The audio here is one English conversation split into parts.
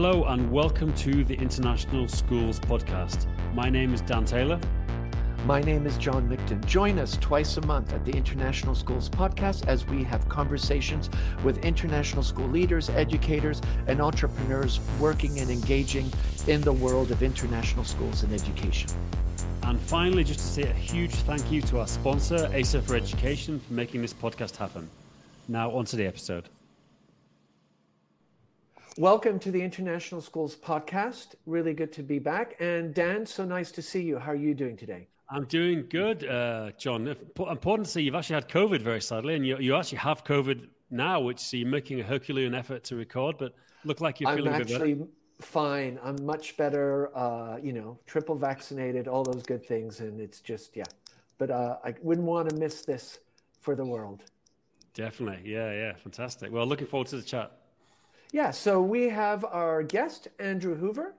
Hello, and welcome to the International Schools Podcast. My name is Dan Taylor. My name is John Mikton. Join us twice a month at the International Schools Podcast as we have conversations with international school leaders, educators, and entrepreneurs working and engaging in the world of international schools and education. And finally, just to say a huge thank you to our sponsor, ASA for Education, for making this podcast happen. Now, on to the episode. Welcome to the International Schools Podcast. Really good to be back. And Dan, so nice to see you. How are you doing today? I'm doing good, uh, John. Important to see you've actually had COVID very sadly, and you, you actually have COVID now, which so you're making a Herculean effort to record, but look like you're feeling I'm actually fine. I'm much better. Uh, you know, triple vaccinated, all those good things, and it's just yeah. But uh, I wouldn't want to miss this for the world. Definitely, yeah, yeah, fantastic. Well, looking forward to the chat. Yeah, so we have our guest Andrew Hoover,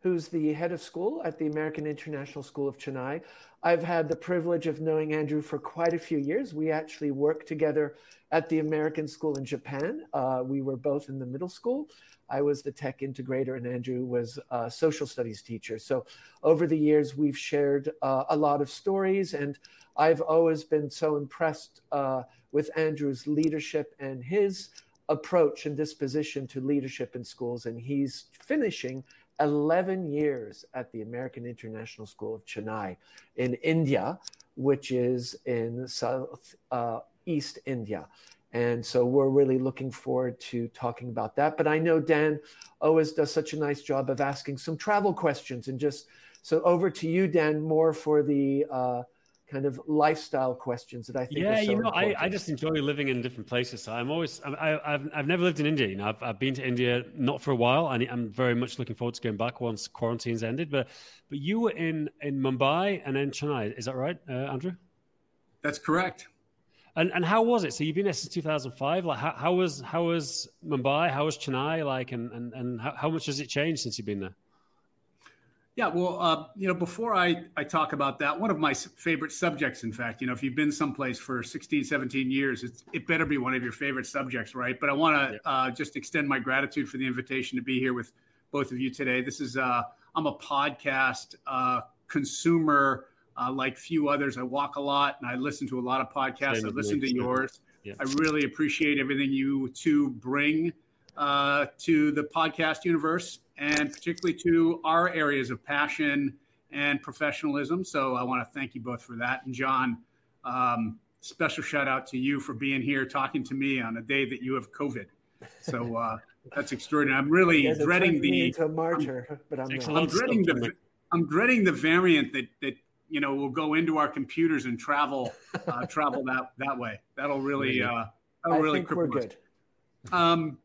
who's the head of school at the American International School of Chennai. I've had the privilege of knowing Andrew for quite a few years. We actually worked together at the American School in Japan. Uh, we were both in the middle school. I was the tech integrator, and Andrew was a social studies teacher. So, over the years, we've shared uh, a lot of stories, and I've always been so impressed uh, with Andrew's leadership and his approach and disposition to leadership in schools. And he's finishing 11 years at the American International School of Chennai in India, which is in South uh, East India. And so we're really looking forward to talking about that. But I know Dan always does such a nice job of asking some travel questions. And just so over to you, Dan, more for the uh, kind of lifestyle questions that I think. Yeah, so you know, important. I, I just enjoy living in different places. So I'm always, I, I've, I've never lived in India. You know, I've, I've been to India not for a while, and I'm very much looking forward to going back once quarantine's ended. But, but you were in in Mumbai and then Chennai. Is that right, uh, Andrew? That's correct. And and how was it? So you've been there since 2005. Like, how, how was how was Mumbai? How was Chennai? Like, and and and how, how much has it changed since you've been there? Yeah, well, uh, you know, before I, I talk about that, one of my favorite subjects, in fact, you know, if you've been someplace for 16, 17 years, it's, it better be one of your favorite subjects, right? But I want to yeah. uh, just extend my gratitude for the invitation to be here with both of you today. This is, uh, I'm a podcast uh, consumer uh, like few others. I walk a lot and I listen to a lot of podcasts. Same I listen to yours. Yeah. I really appreciate everything you two bring uh, to the podcast universe and particularly to our areas of passion and professionalism. So I want to thank you both for that. And John, um, special shout out to you for being here talking to me on a day that you have COVID. So uh, that's extraordinary. I'm really yeah, dreading the into martyr, I'm, but I'm, I'm dreading the I'm dreading the variant that that you know will go into our computers and travel uh, travel that that way. That'll really uh, that'll I really think we're good. Um,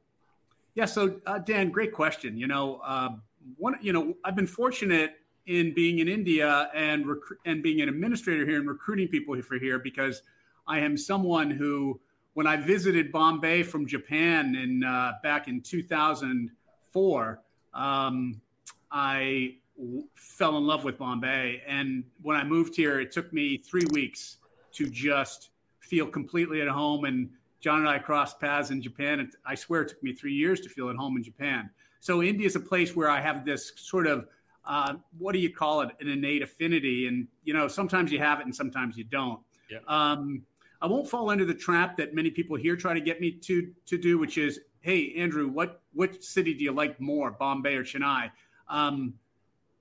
yeah. So, uh, Dan, great question. You know, uh, one, you know, I've been fortunate in being in India and rec- and being an administrator here and recruiting people for here because I am someone who, when I visited Bombay from Japan in uh, back in 2004, um, I w- fell in love with Bombay. And when I moved here, it took me three weeks to just feel completely at home and John and I crossed paths in Japan. And I swear it took me three years to feel at home in Japan. So India is a place where I have this sort of uh, what do you call it? An innate affinity, and you know sometimes you have it and sometimes you don't. Yeah. Um, I won't fall into the trap that many people here try to get me to to do, which is, hey Andrew, what what city do you like more, Bombay or Chennai? Um,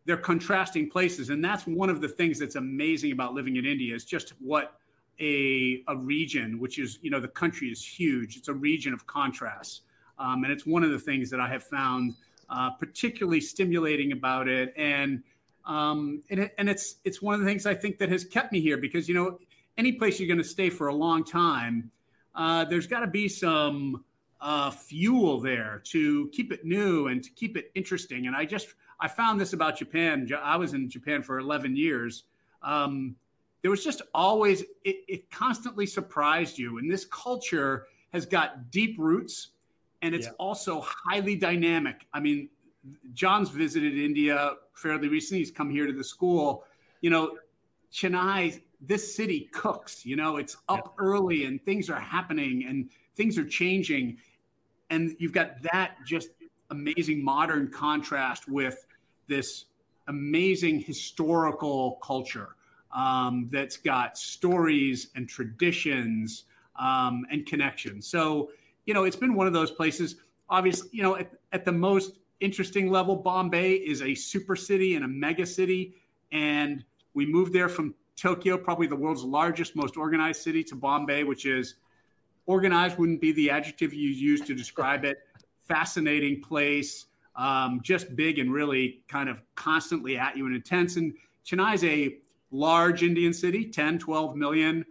they're contrasting places, and that's one of the things that's amazing about living in India is just what a, a region, which is, you know, the country is huge. It's a region of contrasts. Um, and it's one of the things that I have found uh, particularly stimulating about it. And, um, and, it, and it's, it's one of the things I think that has kept me here because, you know, any place you're going to stay for a long time, uh, there's got to be some uh, fuel there to keep it new and to keep it interesting. And I just, I found this about Japan. I was in Japan for 11 years. Um, there was just always it, it, constantly surprised you. And this culture has got deep roots and it's yeah. also highly dynamic. I mean john's visited india fairly recently. He's come here to the school. You know chennai this city cooks you know it's up yeah. early and things are happening and things are changing. And you've got that just amazing modern contrast with this amazing historical culture um, that's got stories and traditions um, and connections. So, you know, it's been one of those places. Obviously, you know, at, at the most interesting level, Bombay is a super city and a mega city. And we moved there from Tokyo, probably the world's largest, most organized city, to Bombay, which is organized wouldn't be the adjective you use to describe it. Fascinating place, um, just big and really kind of constantly at you and intense. And Chennai is a large Indian city, 10, 12 million,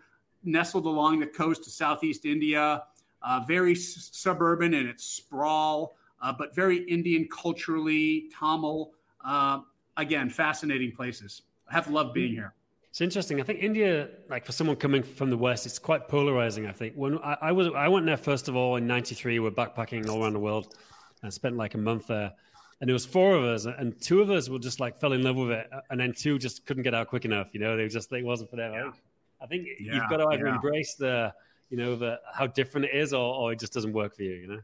nestled along the coast of Southeast India, uh, very s- suburban in its sprawl, uh, but very Indian culturally, Tamil. Uh, again, fascinating places. I have loved being here. It's interesting. I think India, like for someone coming from the West, it's quite polarizing. I think when I, I was, I went there first of all in '93. We're backpacking all around the world, and spent like a month there and there was four of us, and two of us were just like fell in love with it, and then two just couldn't get out quick enough. You know, they just it wasn't for them. Yeah. I think yeah, you've got to either yeah. embrace the, you know, the how different it is, or, or it just doesn't work for you. You know.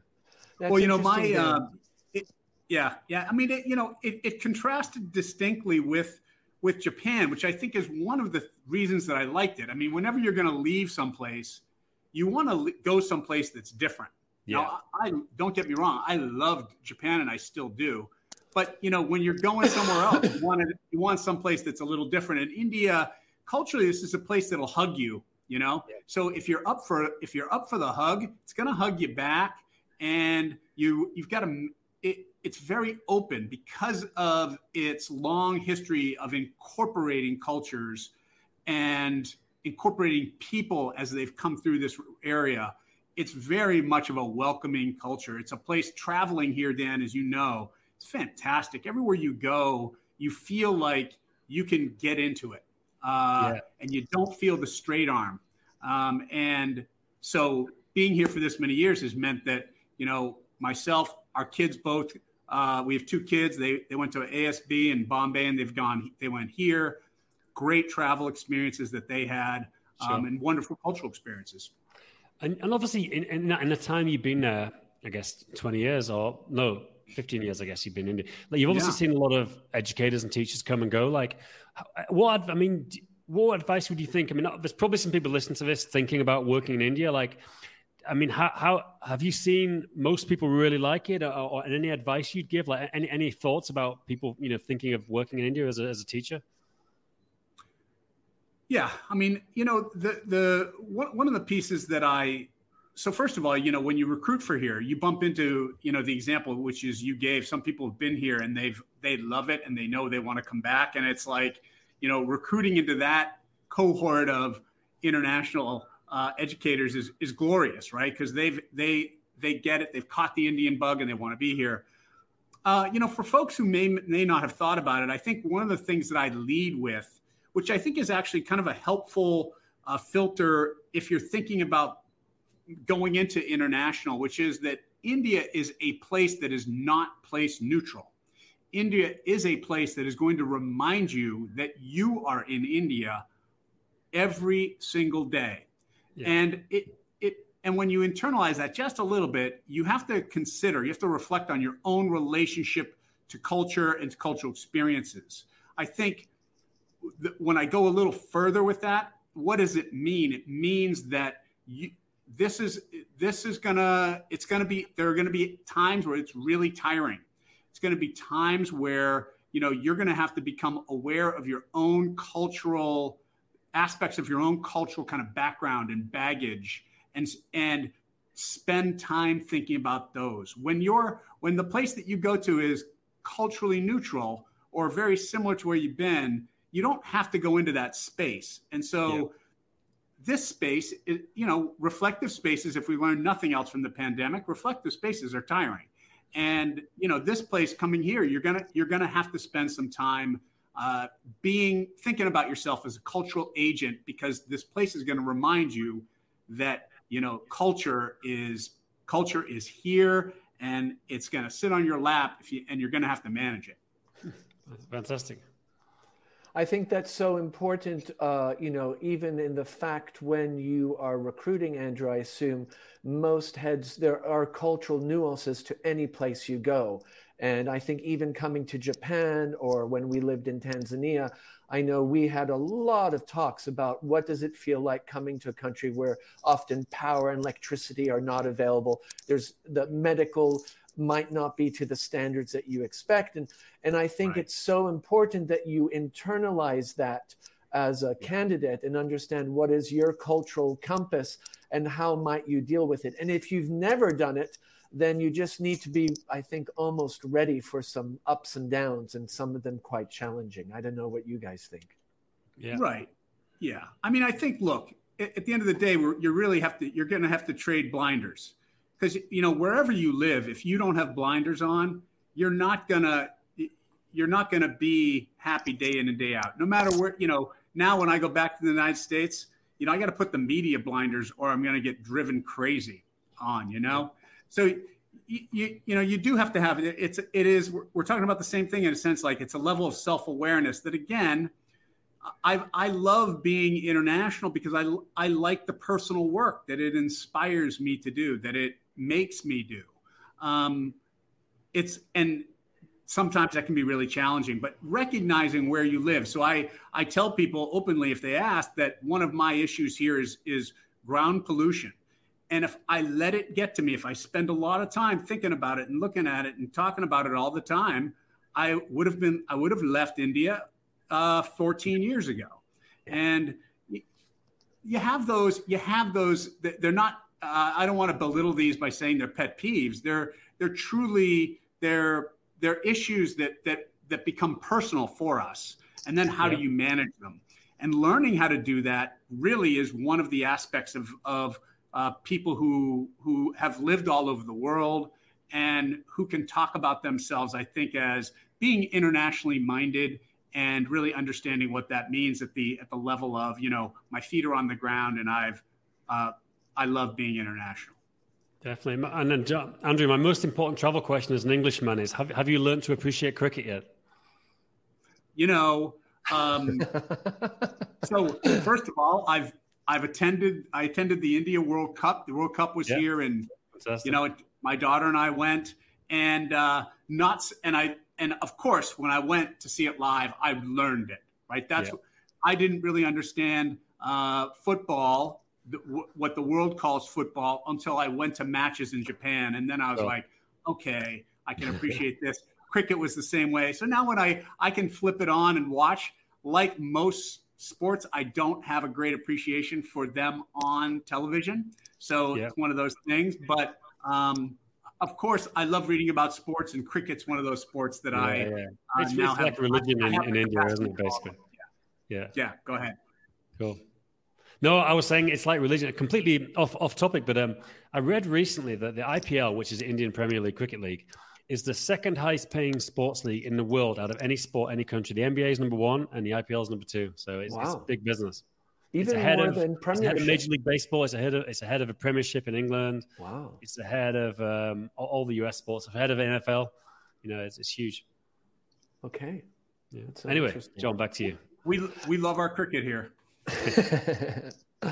That's well, you know, my, uh, it, yeah, yeah. I mean, it, you know, it, it contrasted distinctly with with Japan, which I think is one of the reasons that I liked it. I mean, whenever you're going to leave someplace, you want to go someplace that's different. Yeah. Now, I, don't get me wrong. I loved Japan and I still do. But you know, when you're going somewhere else, you want to, you want someplace that's a little different. And India, culturally, this is a place that'll hug you. You know, yeah. so if you're up for if you're up for the hug, it's going to hug you back, and you you've got to. It, it's very open because of its long history of incorporating cultures and incorporating people as they've come through this area it's very much of a welcoming culture. It's a place traveling here, Dan, as you know, it's fantastic. Everywhere you go, you feel like you can get into it, uh, yeah. and you don't feel the straight arm. Um, and so, being here for this many years has meant that you know myself, our kids both. Uh, we have two kids. They they went to ASB in Bombay, and they've gone. They went here. Great travel experiences that they had, um, sure. and wonderful cultural experiences. And, and obviously, in, in, in, the time you've been there, I guess 20 years or no, 15 years, I guess you've been in India. Like you've obviously yeah. seen a lot of educators and teachers come and go. Like, what, I mean, what advice would you think? I mean, uh, there's probably some people listening to this thinking about working in India. Like, I mean, how, how have you seen most people really like it, or, or any advice you'd give? Like, any any thoughts about people, you know, thinking of working in India as a, as a teacher? Yeah, I mean, you know, the the one one of the pieces that I so first of all, you know, when you recruit for here, you bump into, you know, the example which is you gave. Some people have been here and they've they love it and they know they want to come back, and it's like, you know, recruiting into that cohort of international uh, educators is is glorious, right? Because they've they they get it, they've caught the Indian bug, and they want to be here. Uh, you know, for folks who may may not have thought about it, I think one of the things that I lead with which I think is actually kind of a helpful uh, filter if you're thinking about going into international, which is that India is a place that is not place neutral. India is a place that is going to remind you that you are in India every single day. Yeah. And it it and when you internalize that just a little bit, you have to consider, you have to reflect on your own relationship to culture and to cultural experiences. I think when I go a little further with that, what does it mean? It means that you, this is this is gonna it's gonna be there are gonna be times where it's really tiring. It's gonna be times where you know you're gonna have to become aware of your own cultural aspects of your own cultural kind of background and baggage and and spend time thinking about those when you're when the place that you go to is culturally neutral or very similar to where you've been you don't have to go into that space. And so yeah. this space, is, you know, reflective spaces, if we learn nothing else from the pandemic, reflective spaces are tiring. And, you know, this place coming here, you're going to, you're going to have to spend some time uh, being, thinking about yourself as a cultural agent, because this place is going to remind you that, you know, culture is, culture is here and it's going to sit on your lap if you, and you're going to have to manage it. Fantastic. I think that's so important. Uh, you know, even in the fact when you are recruiting Andrew, I assume most heads there are cultural nuances to any place you go. And I think even coming to Japan or when we lived in Tanzania, I know we had a lot of talks about what does it feel like coming to a country where often power and electricity are not available. There's the medical might not be to the standards that you expect. And and I think right. it's so important that you internalize that as a candidate and understand what is your cultural compass and how might you deal with it. And if you've never done it, then you just need to be, I think, almost ready for some ups and downs, and some of them quite challenging. I don't know what you guys think. Yeah. Right. Yeah. I mean, I think, look, at the end of the day, you really have to, you're going to have to trade blinders because, you know, wherever you live, if you don't have blinders on, you're not to, you're not to be happy day in and day out. No matter where, you know, now when I go back to the United States, you know, I got to put the media blinders or I'm to get driven crazy on, you know? So you, you, you know you do have to have it it's it is we're, we're talking about the same thing in a sense like it's a level of self-awareness that again I I love being international because I I like the personal work that it inspires me to do that it makes me do. Um, it's and sometimes that can be really challenging but recognizing where you live. So i i tell people openly if they ask that one of my issues here is is ground pollution. And if I let it get to me, if I spend a lot of time thinking about it and looking at it and talking about it all the time, I would have been, I would have left India uh, 14 years ago. And you have those, you have those, they're not, uh, I don't want to belittle these by saying they're pet peeves. They're, they're truly, they're, they're issues that, that, that become personal for us. And then how yeah. do you manage them? And learning how to do that really is one of the aspects of, of, uh, people who who have lived all over the world and who can talk about themselves. I think as being internationally minded and really understanding what that means at the at the level of you know my feet are on the ground and I've uh, I love being international. Definitely, and then John, Andrew, my most important travel question as an Englishman is: Have have you learned to appreciate cricket yet? You know, um, so first of all, I've I've attended. I attended the India World Cup. The World Cup was here, and Fantastic. you know, my daughter and I went, and uh, not and I and of course, when I went to see it live, I learned it. Right, that's yeah. I didn't really understand uh, football, the, w- what the world calls football, until I went to matches in Japan, and then I was oh. like, okay, I can appreciate this. Cricket was the same way. So now when I I can flip it on and watch, like most sports, I don't have a great appreciation for them on television. So yeah. it's one of those things. But um, of course, I love reading about sports, and cricket's one of those sports that yeah, I yeah. Uh, it's, now it's have, like religion I, in, I in India, isn't it? Basically, yeah. yeah. Yeah. Go ahead. Cool. No, I was saying it's like religion, completely off off topic. But um, I read recently that the IPL, which is the Indian Premier League Cricket League, is the second highest paying sports league in the world out of any sport, any country. The NBA is number one and the IPL is number two. So it's, wow. it's big business. Even it's ahead more of, than Premiership. It's ahead of Major League Baseball. It's ahead of it's ahead of a Premiership in England. Wow. It's ahead of um, all, all, the US sports. Ahead of NFL. You know, it's, it's huge. Okay. Yeah. So anyway, John, back to you. We we love our cricket here. uh,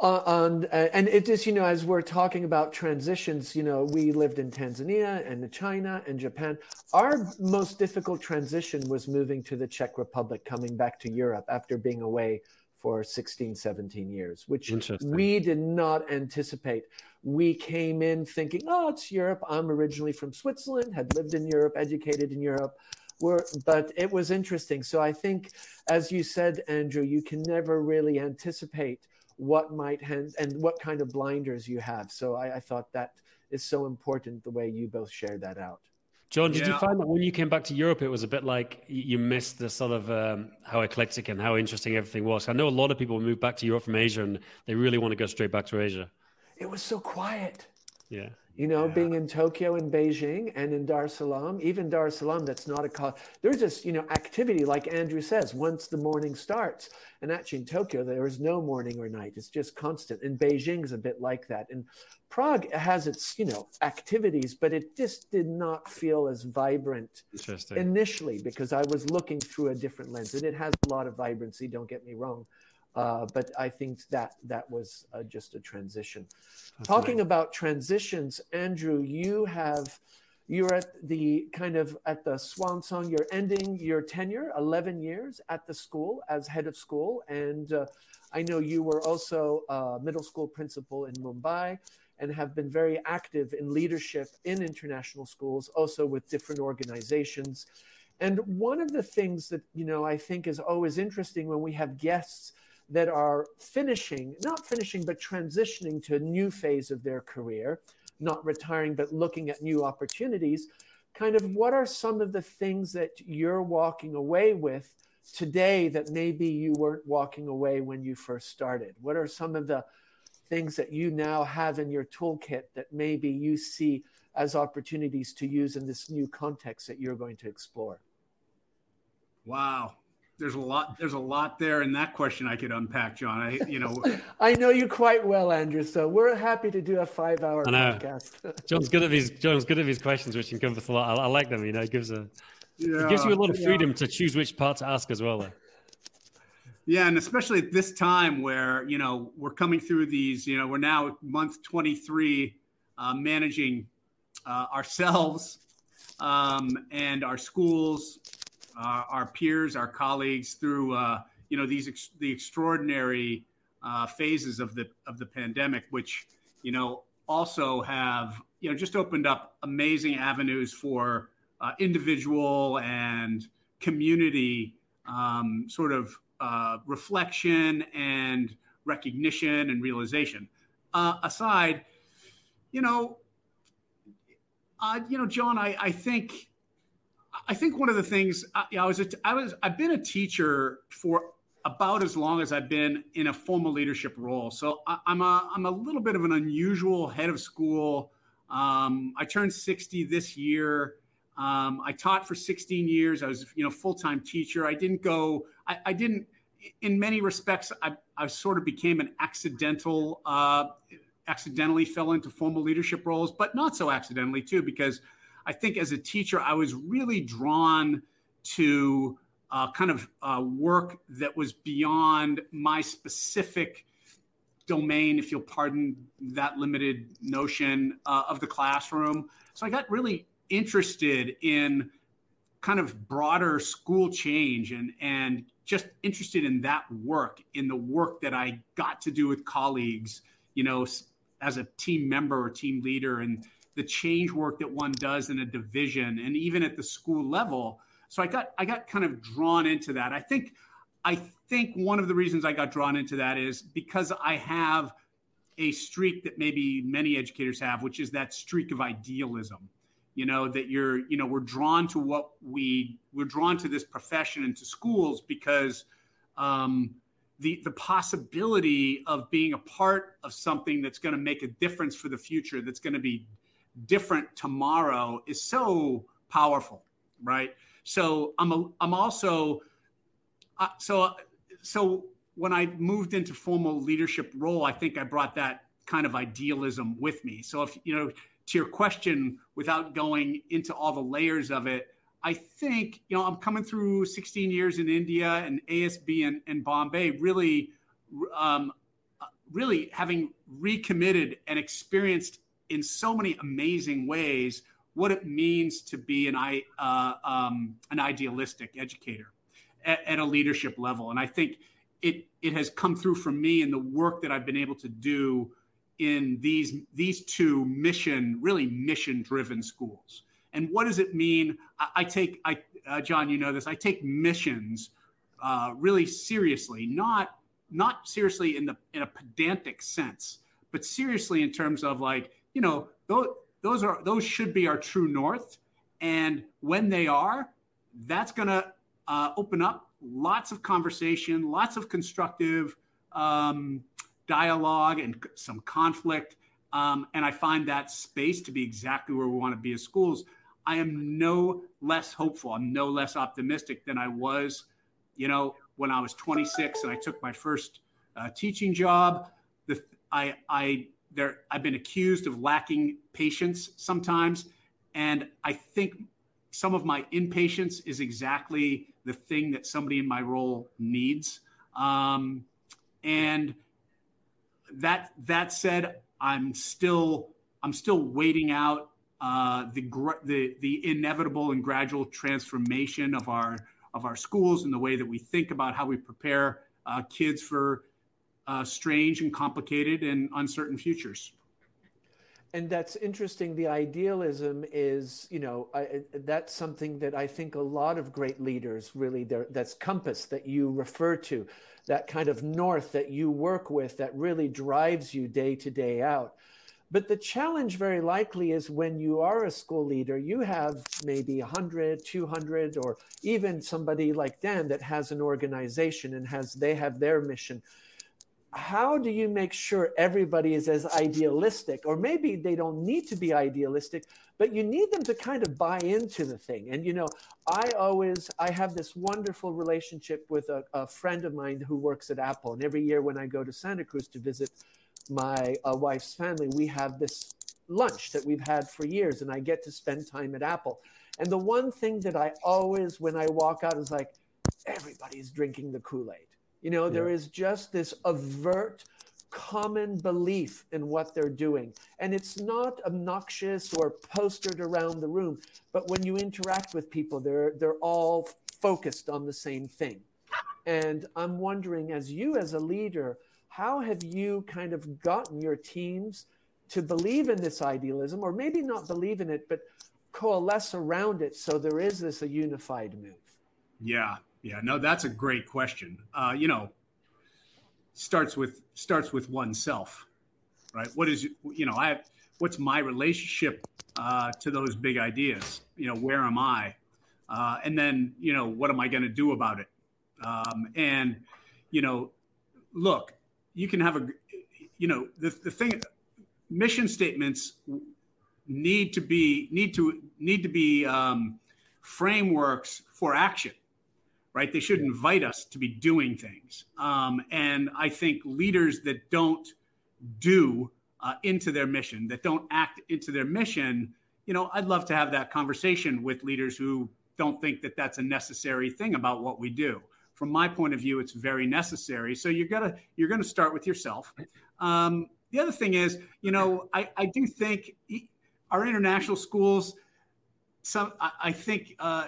on, uh, and it is, you know, as we're talking about transitions, you know, we lived in Tanzania and China and Japan. Our most difficult transition was moving to the Czech Republic, coming back to Europe after being away for 16, 17 years, which we did not anticipate. We came in thinking, oh, it's Europe. I'm originally from Switzerland, had lived in Europe, educated in Europe. We're, but it was interesting. So I think, as you said, Andrew, you can never really anticipate what might hand and what kind of blinders you have. So I, I thought that is so important the way you both shared that out. John, did yeah. you find that when you came back to Europe, it was a bit like you missed the sort of um, how eclectic and how interesting everything was? I know a lot of people move back to Europe from Asia and they really want to go straight back to Asia. It was so quiet. Yeah. You know, yeah. being in Tokyo and Beijing and in Dar es Salaam, even Dar es Salaam, that's not a college. There's just, you know, activity, like Andrew says, once the morning starts. And actually in Tokyo, there is no morning or night. It's just constant. And Beijing is a bit like that. And Prague has its, you know, activities, but it just did not feel as vibrant initially because I was looking through a different lens. And it has a lot of vibrancy, don't get me wrong. Uh, but I think that that was uh, just a transition. That's Talking nice. about transitions, Andrew, you have you're at the kind of at the swan song. You're ending your tenure, 11 years at the school as head of school, and uh, I know you were also a middle school principal in Mumbai and have been very active in leadership in international schools, also with different organizations. And one of the things that you know I think is always interesting when we have guests that are finishing, not finishing, but transitioning to a new phase of their career, not retiring, but looking at new opportunities. Kind of what are some of the things that you're walking away with today that maybe you weren't walking away when you first started? What are some of the things that you now have in your toolkit that maybe you see as opportunities to use in this new context that you're going to explore? Wow there's a lot there's a lot there in that question I could unpack, John. I you know I know you quite well, Andrew. So we're happy to do a five hour podcast. John's good at his John's good at his questions, which encompass a lot. I, I like them. You know, it gives a yeah, it gives you a lot of freedom yeah. to choose which part to ask as well. Though. Yeah, and especially at this time where you know we're coming through these. You know, we're now month 23, uh, managing uh, ourselves um, and our schools uh, our peers, our colleagues through uh, you know these ex- the extraordinary uh, phases of the of the pandemic, which you know also have you know just opened up amazing avenues for uh, individual and community um, sort of uh, reflection and recognition and realization. Uh, aside, you know, you know, John, I, I think I think one of the things I, I was, a, I was, I've been a teacher for about as long as I've been in a formal leadership role. So I, am a, I'm a little bit of an unusual head of school. Um, I turned 60 this year. Um, I taught for 16 years. I was, you know, full-time teacher. I didn't go, I, I didn't, in many respects, I, I sort of became an accidental, uh, accidentally fell into formal leadership roles, but not so accidentally too, because I think as a teacher, I was really drawn to uh, kind of uh, work that was beyond my specific domain, if you'll pardon that limited notion uh, of the classroom. So I got really interested in kind of broader school change and and just interested in that work in the work that I got to do with colleagues you know as a team member or team leader and the change work that one does in a division and even at the school level. So I got I got kind of drawn into that. I think I think one of the reasons I got drawn into that is because I have a streak that maybe many educators have, which is that streak of idealism. You know that you're you know we're drawn to what we we're drawn to this profession and to schools because um, the the possibility of being a part of something that's going to make a difference for the future that's going to be different tomorrow is so powerful, right? So I'm a, I'm also uh, so so when I moved into formal leadership role, I think I brought that kind of idealism with me. So if you know to your question, without going into all the layers of it, I think you know I'm coming through 16 years in India and ASB and, and Bombay, really, um, really having recommitted and experienced in so many amazing ways what it means to be an, uh, um, an idealistic educator at, at, a leadership level. And I think it, it has come through for me in the work that I've been able to do in these, these two mission, really mission driven schools. And what does it mean? I, I take, I, uh, John, you know this, I take missions uh, really seriously, not, not seriously in the, in a pedantic sense, but seriously in terms of like, you know, those, those are those should be our true north. And when they are, that's going to uh, open up lots of conversation, lots of constructive um, dialogue, and some conflict. um, and I find that space to be exactly where we want to be as schools. I am no less hopeful. I'm no less optimistic than I was, you know, when I was 26 and I took my first uh, teaching job. The, I, I, there, I've been accused of lacking patience sometimes, and I think some of my impatience is exactly the thing that somebody in my role needs. Um, and that that said, I'm still I'm still waiting out uh, the the the inevitable and gradual transformation of our of our schools and the way that we think about how we prepare uh, kids for uh, strange and complicated and uncertain futures. And that's interesting. The idealism is, you know, I, that's something that I think a lot of great leaders really, that's compass that you refer to, that kind of north that you work with that really drives you day to day out. But the challenge very likely is when you are a school leader, you have maybe 100, 200, or even somebody like Dan that has an organization and has they have their mission. How do you make sure everybody is as idealistic, or maybe they don't need to be idealistic, but you need them to kind of buy into the thing? And you know, I always I have this wonderful relationship with a, a friend of mine who works at Apple, and every year when I go to Santa Cruz to visit my uh, wife's family, we have this lunch that we've had for years, and I get to spend time at Apple. And the one thing that I always, when I walk out, is like, everybody's drinking the Kool Aid. You know, yeah. there is just this overt common belief in what they're doing. And it's not obnoxious or postered around the room, but when you interact with people, they're, they're all focused on the same thing. And I'm wondering, as you, as a leader, how have you kind of gotten your teams to believe in this idealism, or maybe not believe in it, but coalesce around it so there is this a unified move? Yeah, yeah, no, that's a great question. Uh, you know, starts with starts with oneself, right? What is you know, I what's my relationship uh, to those big ideas? You know, where am I? Uh, and then you know, what am I going to do about it? Um, and you know, look, you can have a you know the, the thing mission statements need to be need to need to be um, frameworks for action right they should invite us to be doing things um, and i think leaders that don't do uh, into their mission that don't act into their mission you know i'd love to have that conversation with leaders who don't think that that's a necessary thing about what we do from my point of view, it's very necessary. So you're gonna you're gonna start with yourself. Um, the other thing is, you know, I, I do think our international schools. Some I, think uh,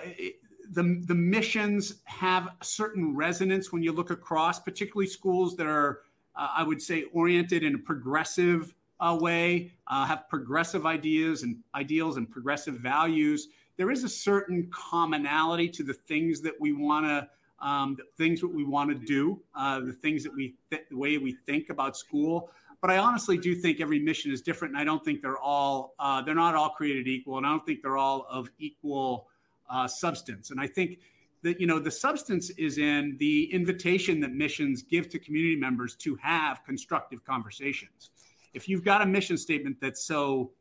the the missions have a certain resonance when you look across, particularly schools that are, uh, I would say, oriented in a progressive uh, way, uh, have progressive ideas and ideals and progressive values. There is a certain commonality to the things that we want to um, things that we want to do, uh, the things that we, th- the way we think about school. But I honestly do think every mission is different, and I don't think they're all uh, they're not all created equal, and I don't think they're all of equal uh, substance. And I think that you know the substance is in the invitation that missions give to community members to have constructive conversations. If you've got a mission statement that's so,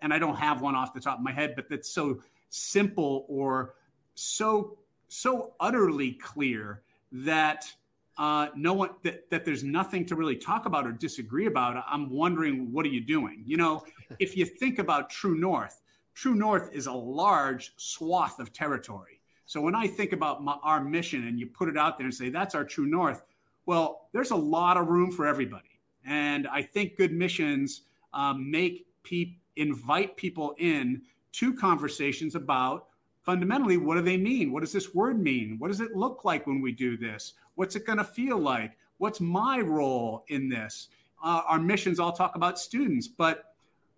and I don't have one off the top of my head, but that's so simple or so so utterly clear that uh, no one that, that there's nothing to really talk about or disagree about i'm wondering what are you doing you know if you think about true north true north is a large swath of territory so when i think about my, our mission and you put it out there and say that's our true north well there's a lot of room for everybody and i think good missions um, make people invite people in to conversations about fundamentally, what do they mean? What does this word mean? What does it look like when we do this? What's it going to feel like? What's my role in this? Uh, our missions all talk about students, but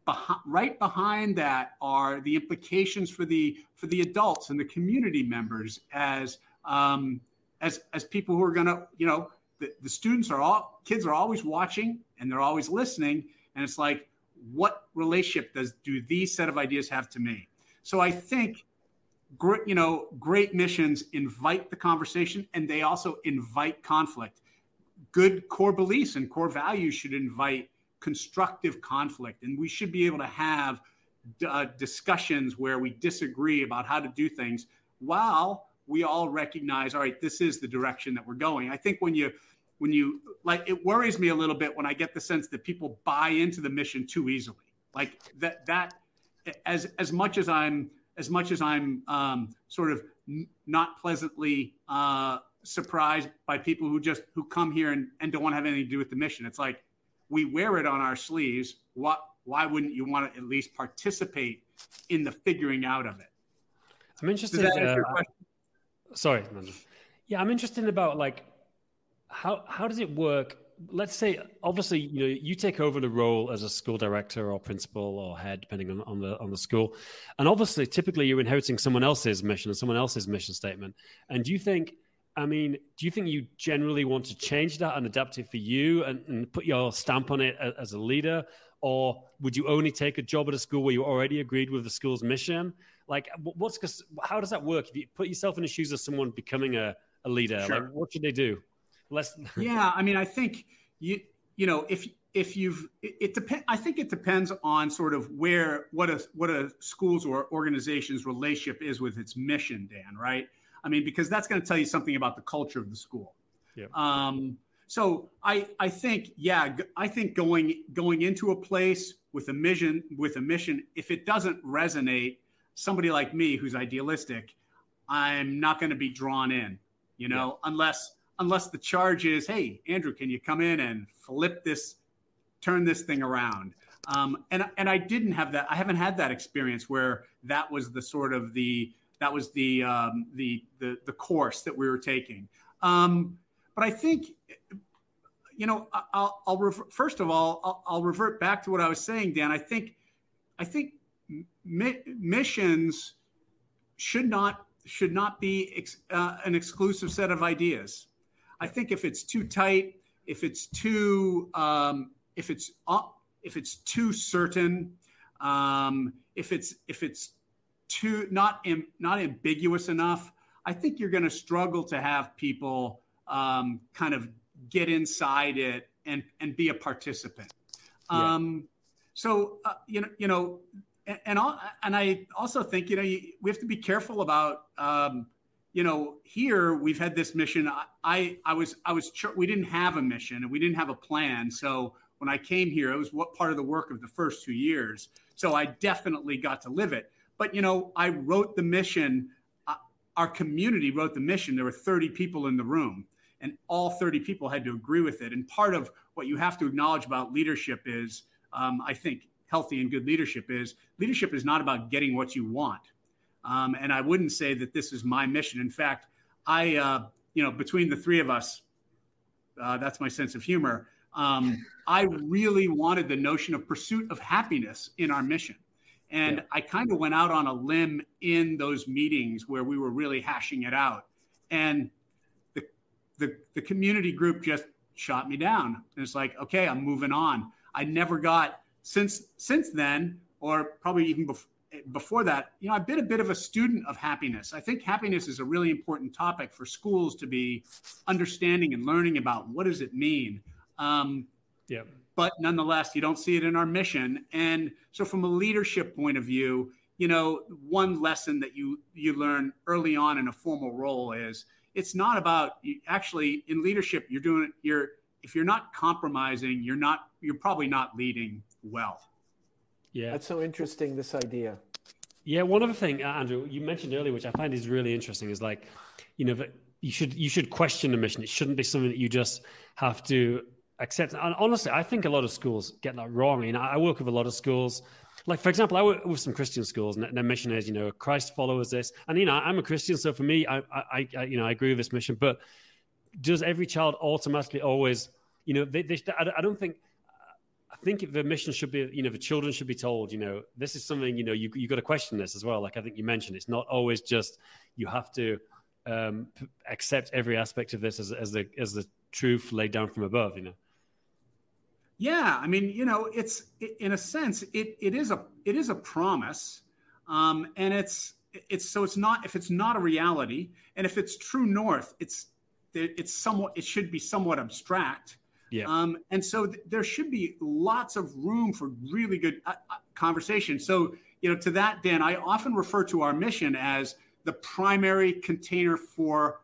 beh- right behind that are the implications for the for the adults and the community members as um, as as people who are going to you know the, the students are all kids are always watching and they're always listening and it's like what relationship does do these set of ideas have to me so i think you know, great missions invite the conversation and they also invite conflict. Good core beliefs and core values should invite constructive conflict, and we should be able to have uh, discussions where we disagree about how to do things while we all recognize, all right, this is the direction that we're going. I think when you when you like it worries me a little bit when I get the sense that people buy into the mission too easily. Like that that as as much as I'm as much as I'm um, sort of n- not pleasantly uh, surprised by people who just who come here and, and don't want to have anything to do with the mission. It's like we wear it on our sleeves. What why wouldn't you want to at least participate in the figuring out of it? I'm interested. Uh, sorry, yeah, I'm interested about like how how does it work? Let's say, obviously, you know, you take over the role as a school director or principal or head, depending on, on the on the school, and obviously, typically, you're inheriting someone else's mission and someone else's mission statement. And do you think? I mean, do you think you generally want to change that and adapt it for you and, and put your stamp on it as a leader, or would you only take a job at a school where you already agreed with the school's mission? Like, what's how does that work? If you put yourself in the shoes of someone becoming a, a leader, sure. like, what should they do? Less. yeah, I mean, I think you you know if if you've it, it depends. I think it depends on sort of where what a what a school's or organization's relationship is with its mission, Dan. Right? I mean, because that's going to tell you something about the culture of the school. Yeah. Um, so I I think yeah I think going going into a place with a mission with a mission if it doesn't resonate somebody like me who's idealistic I'm not going to be drawn in you know yeah. unless unless the charge is, hey, Andrew, can you come in and flip this, turn this thing around? Um, and and I didn't have that. I haven't had that experience where that was the sort of the that was the um, the, the the course that we were taking. Um, but I think, you know, I'll, I'll rever- first of all I'll, I'll, revert back to what I was saying, Dan. I think I think mi- missions should not should not be ex- uh, an exclusive set of ideas. I think if it's too tight, if it's too, um, if it's uh, if it's too certain, um, if it's if it's too not Im, not ambiguous enough, I think you're going to struggle to have people um, kind of get inside it and and be a participant. Yeah. Um, so uh, you know you know and and, and I also think you know you, we have to be careful about um, you know, here we've had this mission. I, I, I was, I was, we didn't have a mission and we didn't have a plan. So when I came here, it was what part of the work of the first two years. So I definitely got to live it. But, you know, I wrote the mission. Uh, our community wrote the mission. There were 30 people in the room and all 30 people had to agree with it. And part of what you have to acknowledge about leadership is, um, I think, healthy and good leadership is leadership is not about getting what you want. Um, and I wouldn't say that this is my mission. In fact, I, uh, you know, between the three of us, uh, that's my sense of humor. Um, I really wanted the notion of pursuit of happiness in our mission. And yeah. I kind of went out on a limb in those meetings where we were really hashing it out. And the, the, the community group just shot me down. And it's like, okay, I'm moving on. I never got since since then, or probably even before before that, you know, I've been a bit of a student of happiness. I think happiness is a really important topic for schools to be understanding and learning about. What does it mean? Um, yeah. But nonetheless, you don't see it in our mission. And so, from a leadership point of view, you know, one lesson that you you learn early on in a formal role is it's not about actually in leadership. You're doing it. you're if you're not compromising, you're not you're probably not leading well. Yeah. That's so interesting, this idea. Yeah, one other thing, uh, Andrew, you mentioned earlier, which I find is really interesting, is like, you know, that you should you should question the mission. It shouldn't be something that you just have to accept. And honestly, I think a lot of schools get that wrong. You know, I work with a lot of schools. Like, for example, I work with some Christian schools, and their mission is, you know, Christ follows this. And, you know, I'm a Christian, so for me, I, I, I you know, I agree with this mission. But does every child automatically always, you know, they, they, I don't think I think the mission should be, you know, the children should be told, you know, this is something, you know, you you got to question this as well. Like I think you mentioned, it's not always just you have to um, accept every aspect of this as as the as the truth laid down from above, you know. Yeah, I mean, you know, it's in a sense, it it is a it is a promise, um, and it's it's so it's not if it's not a reality, and if it's true north, it's it's somewhat it should be somewhat abstract Yeah. Um, and so th- there should be lots of room for really good uh, uh, conversation. So, you know, to that, Dan, I often refer to our mission as the primary container for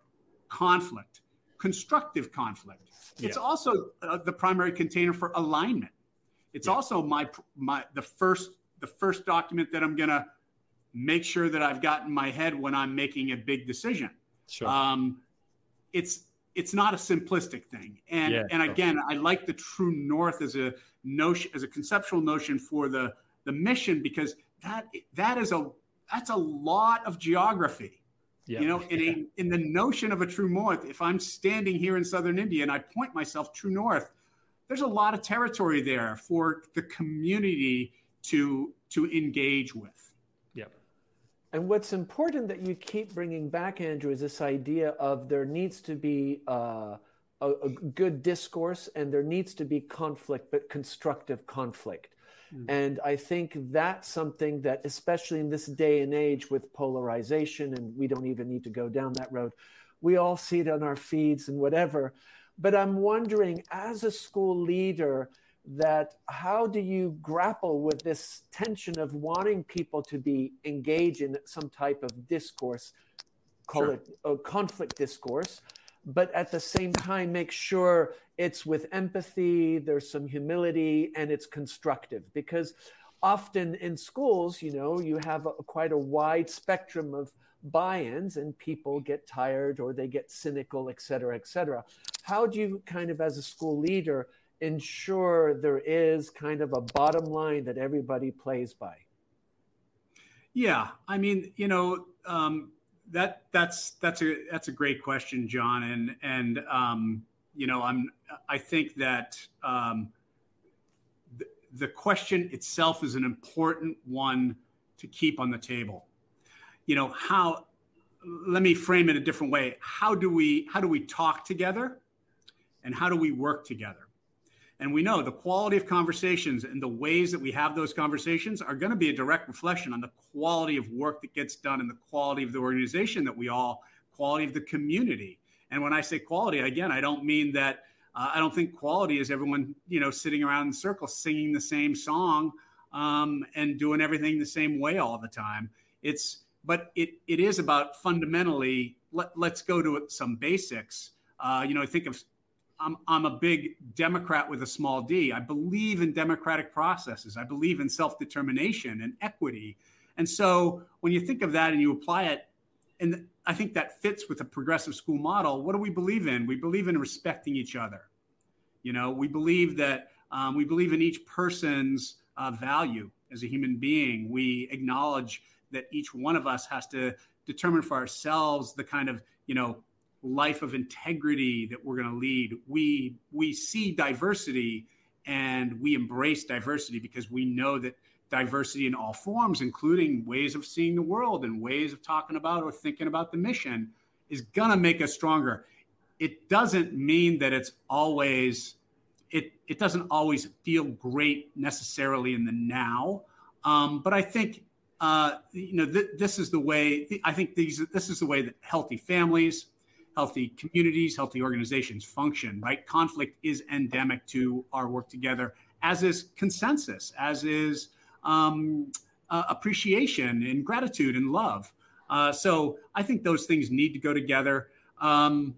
conflict, constructive conflict. Yeah. It's also uh, the primary container for alignment. It's yeah. also my my the first the first document that I'm going to make sure that I've got in my head when I'm making a big decision. Sure. Um, it's it's not a simplistic thing, and yeah, and again, I like the true north as a notion as a conceptual notion for the the mission because that that is a that's a lot of geography. Yeah. You know, in a in the notion of a true north, if I'm standing here in southern India and I point myself true north, there's a lot of territory there for the community to to engage with. Yep. And what's important that you keep bringing back, Andrew, is this idea of there needs to be uh, a, a, good discourse and there needs to be conflict, but constructive conflict. Mm. And I think that's something that, especially in this day and age with polarization, and we don't even need to go down that road, we all see it on our feeds and whatever. But I'm wondering, as a school leader, that how do you grapple with this tension of wanting people to be engaged in some type of discourse, call sure. it a conflict discourse, but at the same time make sure it's with empathy, there's some humility, and it's constructive because often in schools, you know, you have a, quite a wide spectrum of buy-ins and people get tired or they get cynical, et cetera, et cetera. How do you kind of, as a school leader, ensure there is kind of a bottom line that everybody plays by? Yeah, I mean, you know, um, that that's that's a that's a great question, John, and and um, you know, I'm I think that um, the, the question itself is an important one to keep on the table. You know, how let me frame it a different way. How do we how do we talk together, and how do we work together? And we know the quality of conversations and the ways that we have those conversations are going to be a direct reflection on the quality of work that gets done and the quality of the organization that we all, quality of the community. And when I say quality, again, I don't mean that. Uh, I don't think quality is everyone, you know, sitting around in circles singing the same song um, and doing everything the same way all the time. It's, but it it is about fundamentally. Let, let's go to some basics. Uh, you know, think of I'm, I'm a big Democrat with a small d. I believe in democratic processes. I believe in self determination and equity. And so when you think of that and you apply it, and I think that fits with the progressive school model, what do we believe in? We believe in respecting each other. You know, we believe that um, we believe in each person's uh, value as a human being. We acknowledge that each one of us has to determine for ourselves the kind of, you know, life of integrity that we're going to lead. We we see diversity and we embrace diversity because we know that diversity in all forms, including ways of seeing the world and ways of talking about or thinking about the mission, is going to make us stronger. It doesn't mean that it's always it it doesn't always feel great necessarily in the now, um, but I think. Uh, you know, th- this is the way. I think these. This is the way that healthy families, healthy communities, healthy organizations function, right? Conflict is endemic to our work together, as is consensus, as is um, uh, appreciation and gratitude and love. Uh, so I think those things need to go together. Um,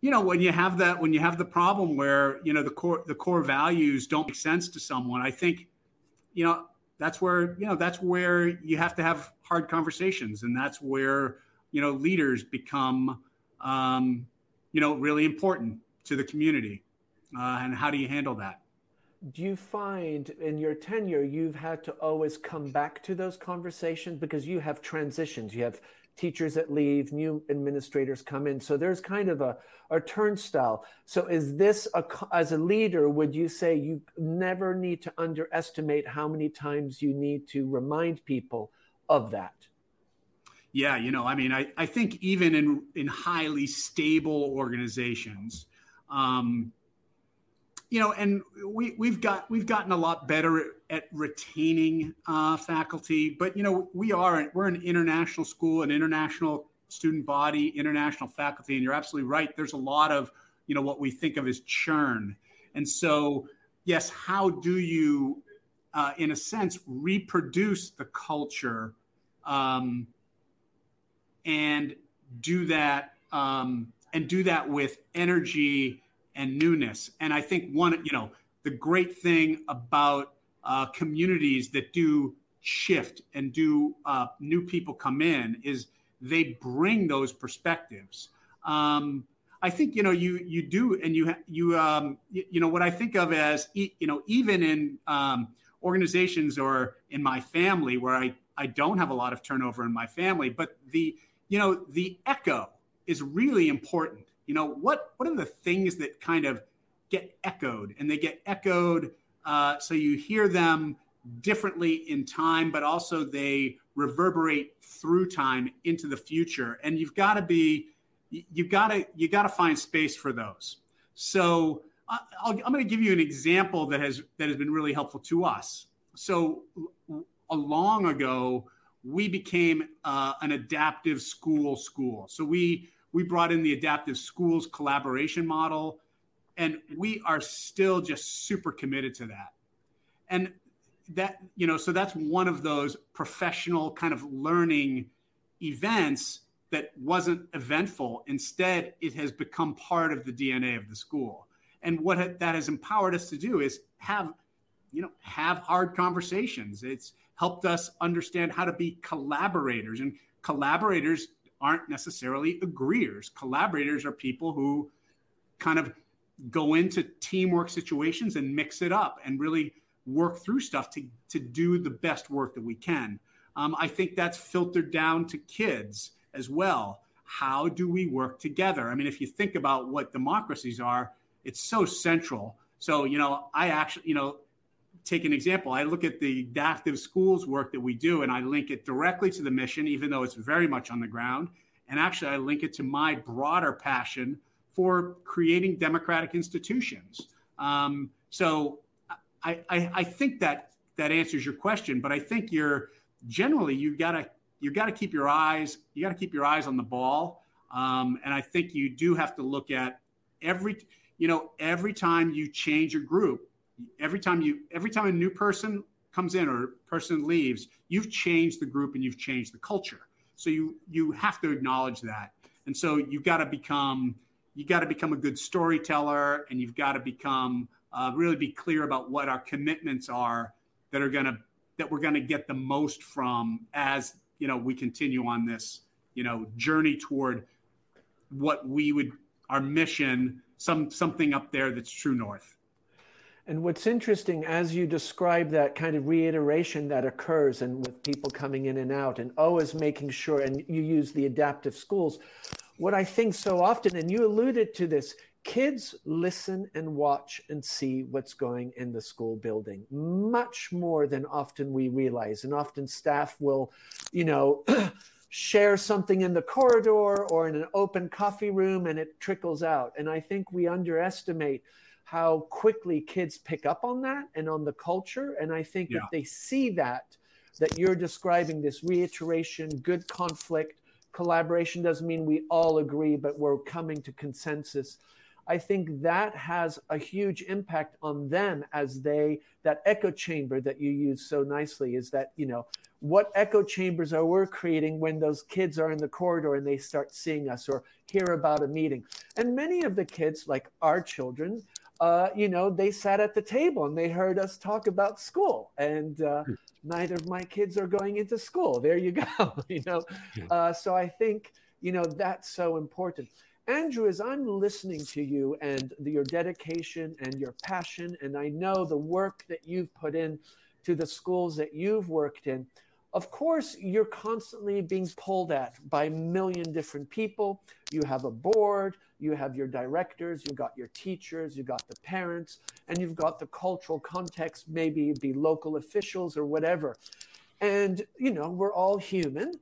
you know, when you have that, when you have the problem where you know the core the core values don't make sense to someone, I think, you know, that's where you know that's where you have to have hard conversations, and that's where you know leaders become um, you know, really important to the community. Uh, and how do you handle that? Do you find in your tenure you've had to always come back to those conversations because you have transitions? You have teachers that leave, new administrators come in. So there's kind of a, a turnstile. So is this a, as a leader, would you say you never need to underestimate how many times you need to remind people of that? Yeah, you know, I mean, I, I think even in in highly stable organizations, um, you know, and we we've got we've gotten a lot better at, at retaining uh, faculty, but you know, we are we're an international school, an international student body, international faculty, and you're absolutely right. There's a lot of you know what we think of as churn And so, yes, how do you, uh, in a sense, reproduce the culture um, and do that um, and do that with energy and newness? And I think one, you know, the great thing about uh, communities that do shift and do uh, new people come in is they bring those perspectives. Um, I think you know you you do, and you you um, you, you, know what I think of as you know even in um, organizations or in my family where I I don't have a lot of turnover in my family, but the you know the echo is really important. You know what what are the things that kind of get echoed, and they get echoed uh, so you hear them differently in time, but also they reverberate through time into the future. And you've got to be, you've got to, you got to find space for those. So i am going to give you an example that has that has been really helpful to us. So a long ago, we became uh, an adaptive school school. So we we brought in the adaptive schools collaboration model, and we are still just super committed to that. And that you know so that's one of those professional kind of learning events that wasn't eventful instead it has become part of the dna of the school and what that has empowered us to do is have you know have hard conversations it's helped us understand how to be collaborators and collaborators aren't necessarily agreeers collaborators are people who kind of go into teamwork situations and mix it up and really work through stuff to, to do the best work that we can. Um, I think that's filtered down to kids as well. How do we work together? I mean, if you think about what democracies are, it's so central. So, you know, I actually, you know, take an example. I look at the adaptive schools work that we do and I link it directly to the mission, even though it's very much on the ground. And actually, I link it to my broader passion for creating democratic institutions. Um, so I, I, I think that that answers your question, but I think you're generally you gotta you gotta keep your eyes you gotta keep your eyes on the ball, um, and I think you do have to look at every you know every time you change your group, every time you every time a new person comes in or person leaves, you've changed the group and you've changed the culture. So you you have to acknowledge that, and so you've got to become you got to become a good storyteller, and you've got to become uh, really be clear about what our commitments are that are to that we're to get the most from as you know we continue on this you know journey toward what we would our mission some something up there that's true north and what's interesting as you describe that kind of reiteration that occurs and with people coming in and out and always making sure and you use the adaptive schools what i think so often and you alluded to this kids listen and watch and see what's going in the school building much more than often we realize. And often staff will you know share something in the corridor or in an open coffee room and it trickles out. And i think we underestimate how quickly kids pick up on that and on the culture and i think yeah. if they see that that you're describing this reiteration good conflict collaboration doesn't mean we all agree but we're coming to consensus I think that has a huge impact on them as they, that echo chamber that you use so nicely is that, you know, what echo chambers are we're creating when those kids are in the corridor and they start seeing us or hear about a meeting? And many of the kids, like our children, uh, you know, they sat at the table and they heard us talk about school. And uh, hmm. neither of my kids are going into school. There you go. you know, uh, so I think you know that's so important. Andrew, as I'm listening to you and the, your dedication and your passion, and I know the work that you've put in to the schools that you've worked in, of course, you're constantly being pulled at by a million different people. You have a board, you have your directors, you've got your teachers, you've got the parents, and you've got the cultural context, maybe be local officials or whatever. And, you know, we're all human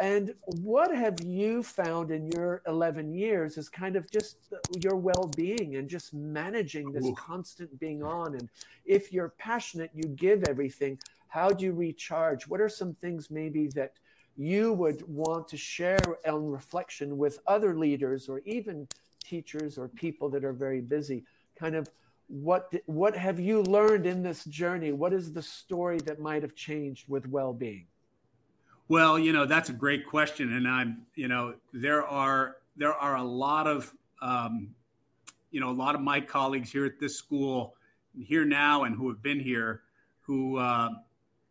and what have you found in your 11 years is kind of just your well being and just managing this Ooh. constant being on? And if you're passionate, you give everything. How do you recharge? What are some things maybe that you would want to share on reflection with other leaders or even teachers or people that are very busy? Kind of what what have you learned in this journey? What is the story that might have changed with well-being? Well, you know that's a great question, and I'm you know there are there are a lot of um, you know a lot of my colleagues here at this school here now and who have been here who uh,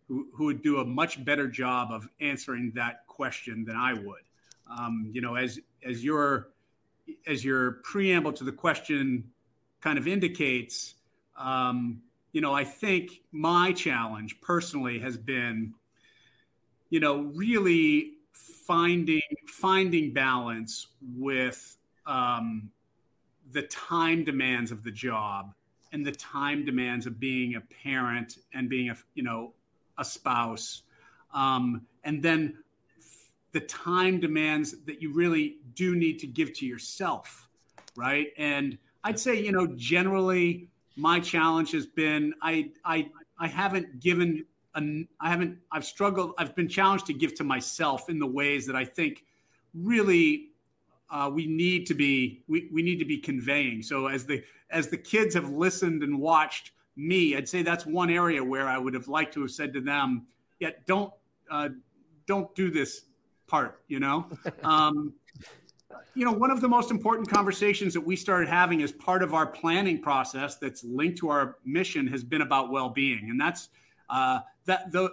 who, would do a much better job of answering that question than I would. Um, you know, as as your as your preamble to the question kind of indicates, um, you know, I think my challenge personally has been, you know, really finding finding balance with um, the time demands of the job and the time demands of being a parent and being a you know a spouse. Um, and then the time demands that you really do need to give to yourself right? And i'd say you know generally my challenge has been i i i haven't given an, i haven't i've struggled i've been challenged to give to myself in the ways that i think really uh, we need to be we, we need to be conveying. So as the as the kids have listened and watched me i'd say that's one area where i would have liked to have said to them yeah don't uh, don't do this part you know? Um, you know one of the most important conversations that we started having as part of our planning process that's linked to our mission has been about well-being. And that's uh, that the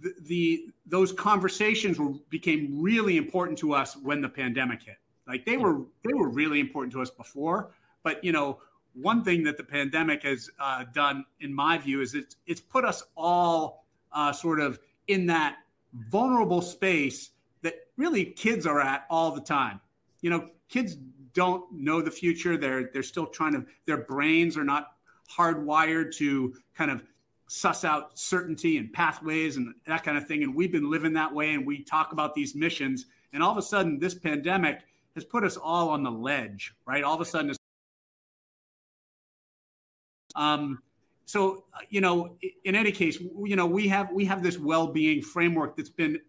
the, the those conversations were became really important to us when the pandemic hit. Like they were they were really important to us before, but you know one thing that the pandemic has uh, done, in my view, is it's it's put us all uh, sort of in that vulnerable space that really kids are at all the time. You know, kids don't know the future. They're they're still trying to. Their brains are not hardwired to kind of suss out certainty and pathways and that kind of thing. And we've been living that way. And we talk about these missions. And all of a sudden, this pandemic has put us all on the ledge, right? All of a sudden, um, so you know, in any case, you know, we have we have this well-being framework that's been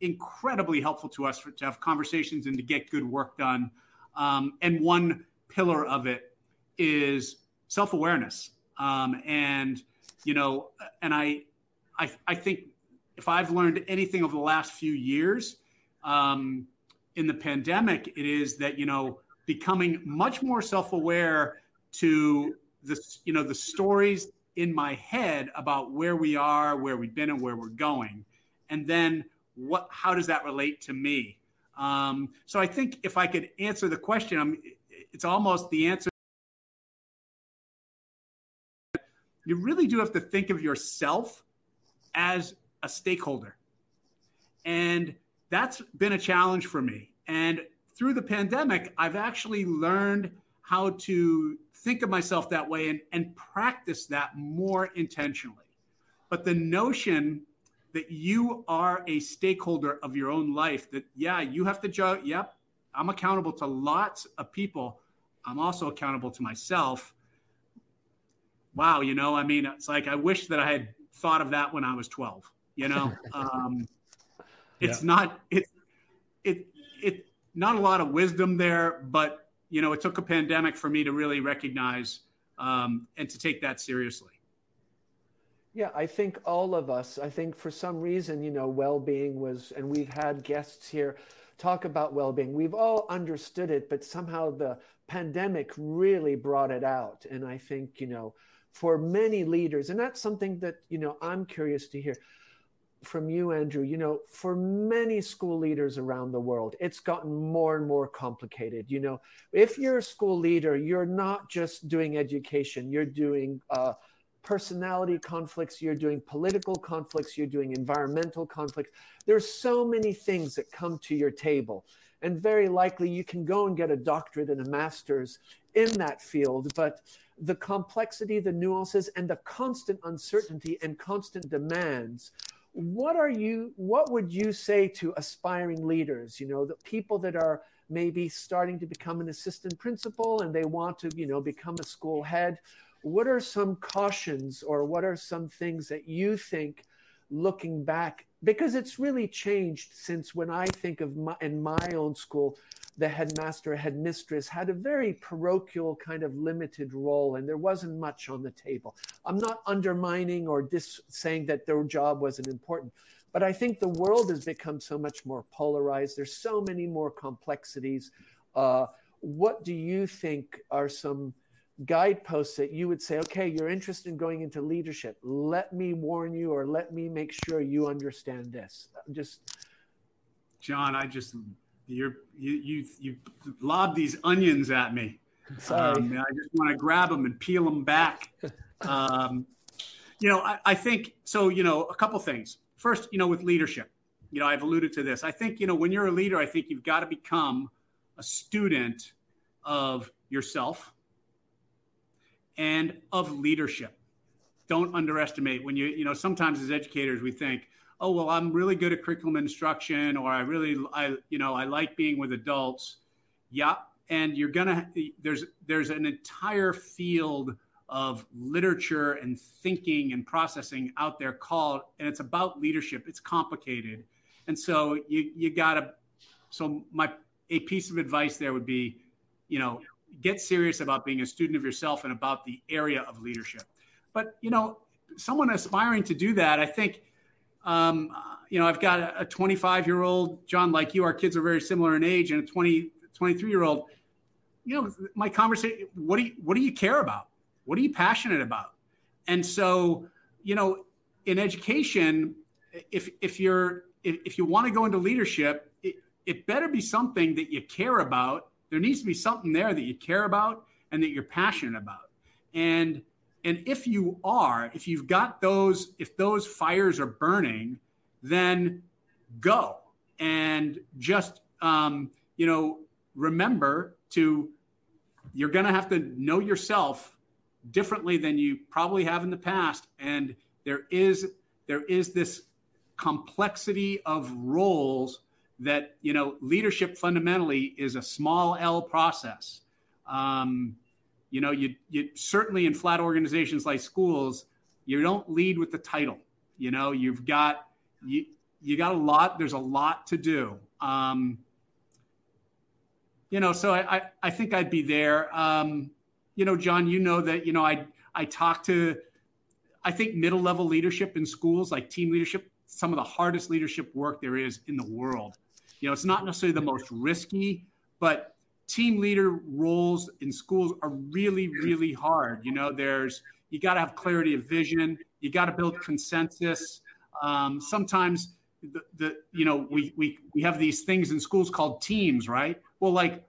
incredibly helpful to us for, to have conversations and to get good work done. Um, and one pillar of it is self-awareness. Um, and you know, and I, I, I think if I've learned anything over the last few years, um, in the pandemic, it is that, you know, becoming much more self-aware to the, you know, the stories in my head about where we are, where we've been and where we're going. And then what, how does that relate to me? Um, so I think if I could answer the question, I'm, it's almost the answer. You really do have to think of yourself as a stakeholder. And that's been a challenge for me. And through the pandemic, I've actually learned how to think of myself that way and, and practice that more intentionally. But the notion that you are a stakeholder of your own life, that, yeah, you have to judge, yep, I'm accountable to lots of people. I'm also accountable to myself. Wow, you know, I mean, it's like I wish that I had thought of that when I was 12. You know, um, it's yeah. not it's it it not a lot of wisdom there, but you know it took a pandemic for me to really recognize um, and to take that seriously. Yeah, I think all of us. I think for some reason, you know, well-being was, and we've had guests here talk about well-being. We've all understood it, but somehow the pandemic really brought it out. And I think, you know, for many leaders, and that's something that you know I'm curious to hear from you, Andrew, you know, for many school leaders around the world, it's gotten more and more complicated. You know, if you're a school leader, you're not just doing education, you're doing uh, personality conflicts, you're doing political conflicts, you're doing environmental conflicts. There's so many things that come to your table. And very likely you can go and get a doctorate and a master's in that field. But the complexity, the nuances, and the constant uncertainty and constant demands what are you what would you say to aspiring leaders you know the people that are maybe starting to become an assistant principal and they want to you know become a school head? What are some cautions or what are some things that you think looking back because it's really changed since when i think of my in my own school the headmaster, headmistress had a very parochial kind of limited role, and there wasn't much on the table. I'm not undermining or dis- saying that their job wasn't important, but I think the world has become so much more polarized. There's so many more complexities. Uh, what do you think are some guideposts that you would say, okay, you're interested in going into leadership? Let me warn you, or let me make sure you understand this. Just, John, I just you're you you you lob these onions at me. Sorry. Um, I just want to grab them and peel them back. Um, you know, I, I, think so. You know, a couple things. First, you know, with leadership, you know, I've alluded to this. I think you know when you're a leader, I think you've got to become a student of yourself and of leadership. Don't underestimate when you you know sometimes as educators we think oh well i'm really good at curriculum instruction or i really i you know i like being with adults. Yeah and you're gonna there's there's an entire field of literature and thinking and processing out there called and it's about leadership. It's complicated. And so you you gotta so my a piece of advice there would be you know get serious about being a student of yourself and about the area of leadership. But you know someone aspiring to do that i think um, you know, I've got a 25 year old, John, like you, our kids are very similar in age, and a 20, 23 year old. You know, my conversation, what do you, what do you care about? What are you passionate about? And so, you know, in education, if, if you're, if, if you want to go into leadership, it, it better be something that you care about. There needs to be something there that you care about and that you're passionate about. And and if you are, if you've got those, if those fires are burning, then go and just, um, you know, remember to, you're going to have to know yourself differently than you probably have in the past. And there is, there is this complexity of roles that, you know, leadership fundamentally is a small L process. Um, you know, you, you certainly in flat organizations like schools, you don't lead with the title. You know, you've got you you got a lot. There's a lot to do. Um, you know, so I, I, I think I'd be there. Um, you know, John, you know that you know I I talk to I think middle level leadership in schools like team leadership, some of the hardest leadership work there is in the world. You know, it's not necessarily the most risky, but team leader roles in schools are really, really hard. You know, there's you got to have clarity of vision. You got to build consensus. Um, sometimes the, the you know we we we have these things in schools called teams, right? Well, like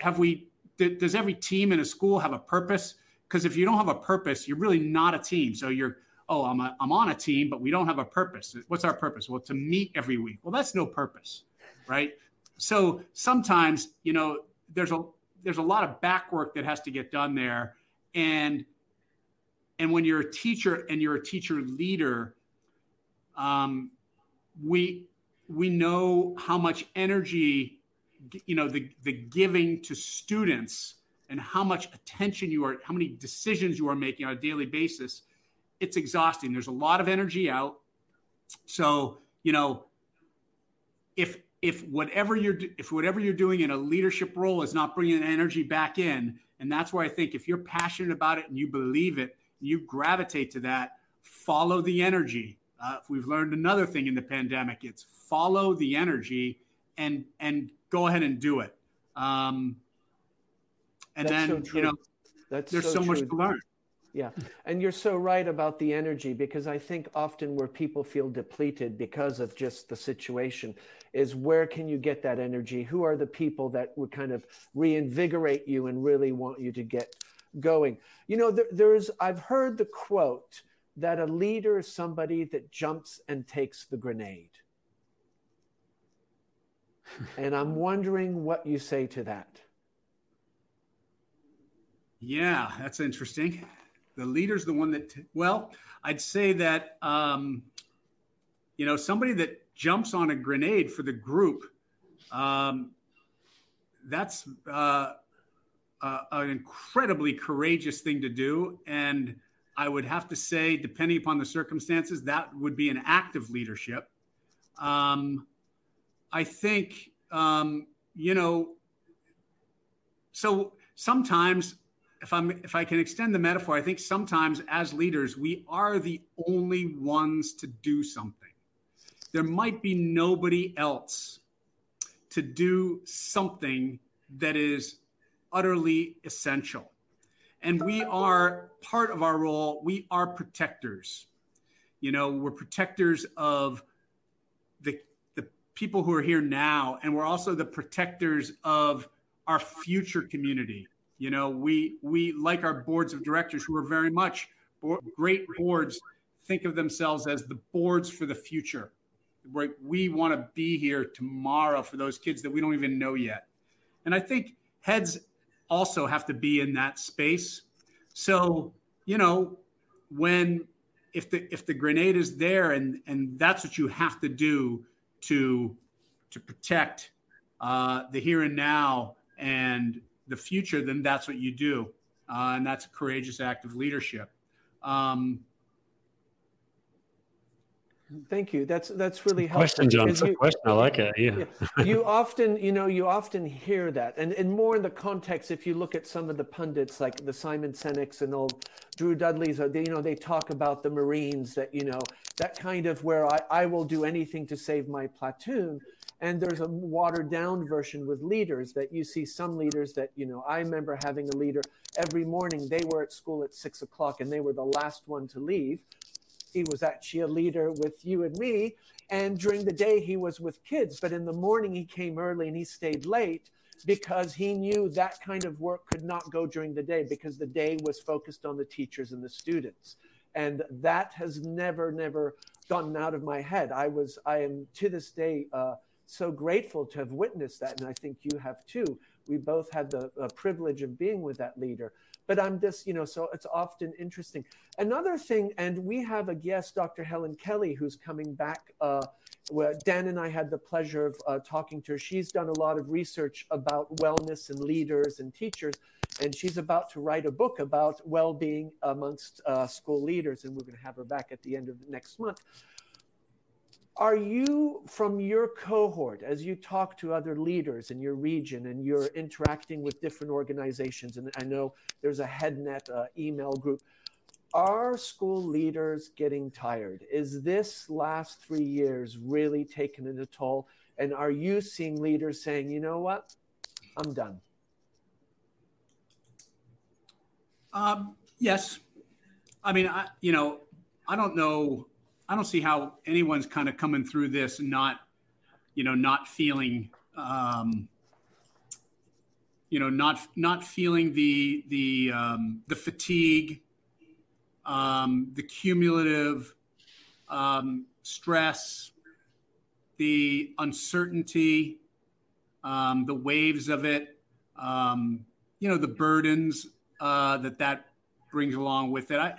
have we? Does every team in a school have a purpose? Because if you don't have a purpose, you're really not a team. So you're oh I'm a, I'm on a team, but we don't have a purpose. What's our purpose? Well, to meet every week. Well, that's no purpose, right? So sometimes you know there's a there's a lot of back work that has to get done there. And and when you're a teacher and you're a teacher leader um, we we know how much energy you know the the giving to students and how much attention you are how many decisions you are making on a daily basis it's exhausting. There's a lot of energy out. So you know if if whatever you're if whatever you're doing in a leadership role is not bringing energy back in and that's where i think if you're passionate about it and you believe it you gravitate to that follow the energy. Uh, if we've learned another thing in the pandemic it's follow the energy and and go ahead and do it. Um, and that's then so you know that's there's so, so much to learn yeah. And you're so right about the energy because I think often where people feel depleted because of just the situation is where can you get that energy? Who are the people that would kind of reinvigorate you and really want you to get going? You know, there, there's, I've heard the quote that a leader is somebody that jumps and takes the grenade. and I'm wondering what you say to that. Yeah, that's interesting the leader's the one that well i'd say that um, you know somebody that jumps on a grenade for the group um, that's uh, uh, an incredibly courageous thing to do. And i would have to say depending upon the circumstances that would be an act of leadership. Um, i think um, you know so sometimes if I'm if I can extend the metaphor, I think sometimes as leaders, we are the only ones to do something. There might be nobody else to do something that is utterly essential. And we are part of our role, we are protectors. You know, we're protectors of the the people who are here now, and we're also the protectors of our future community you know, we we like our boards of directors who are very much great boards think of themselves as the boards for the future. Right? We want to be here tomorrow for those kids that we don't even know yet. And I think heads also have to be in that space. So, you know, when if the if the grenade is there and and that's what you have to do to to protect uh, the here and now and the future, then that's what you do. Uh, and that's a courageous act of leadership. Um, Thank you. That's that's really helpful. Question, John. You, question. I like it. Yeah. you often, you know, you often hear that, and and more in the context. If you look at some of the pundits, like the Simon Sinek's and old Drew Dudley's, they, you know, they talk about the Marines that you know that kind of where I I will do anything to save my platoon. And there's a watered down version with leaders that you see some leaders that, you know, I remember having a leader every morning, they were at school at six o'clock and they were the last one to leave. He was actually a leader with you and me. And during the day, he was with kids. But in the morning, he came early and he stayed late because he knew that kind of work could not go during the day because the day was focused on the teachers and the students. And that has never, never gotten out of my head. I was, I am to this day, uh, so grateful to have witnessed that. And I think you have too. We both had the privilege of being with that leader. But I'm just, you know, so it's often interesting. Another thing, and we have a guest, Dr. Helen Kelly, who's coming back. Uh, where Dan and I had the pleasure of uh, talking to her. She's done a lot of research about wellness and leaders and teachers, and she's about to write a book about well being amongst uh, school leaders. And we're going to have her back at the end of next month. Are you, from your cohort, as you talk to other leaders in your region and you're interacting with different organizations, and I know there's a HeadNet uh, email group, are school leaders getting tired? Is this last three years really taking a toll? And are you seeing leaders saying, you know what, I'm done? Um, yes. I mean, I, you know, I don't know I don't see how anyone's kind of coming through this not, you know, not feeling, um, you know, not not feeling the the um, the fatigue, um, the cumulative um, stress, the uncertainty, um, the waves of it, um, you know, the burdens uh, that that brings along with it. I,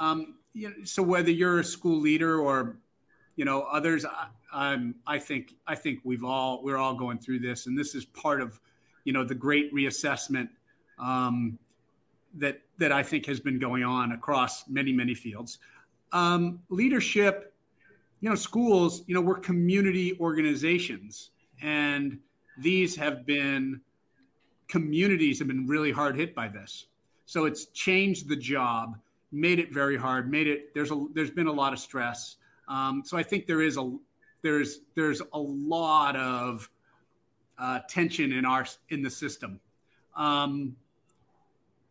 um, you know, so whether you're a school leader or you know others I, am i think i think we've all we're all going through this and this is part of you know the great reassessment um, that that i think has been going on across many many fields. Um, leadership you know schools you know we're community organizations and these have been communities have been really hard hit by this. So it's changed the job made it very hard. Made it there's a there's been a lot of stress. Um, so I think there is a there's there's a lot of uh, tension in our in the system. Um,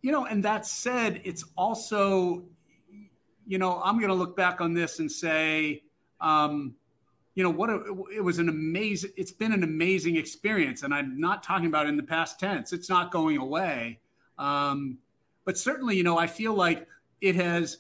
you know, and that said, it's also, you know, I'm going to look back on this and say, um, you know, what a, it was an amazing. It's been an amazing experience, and I'm not talking about in the past tense. It's not going away, um, but certainly, you know, I feel like it has,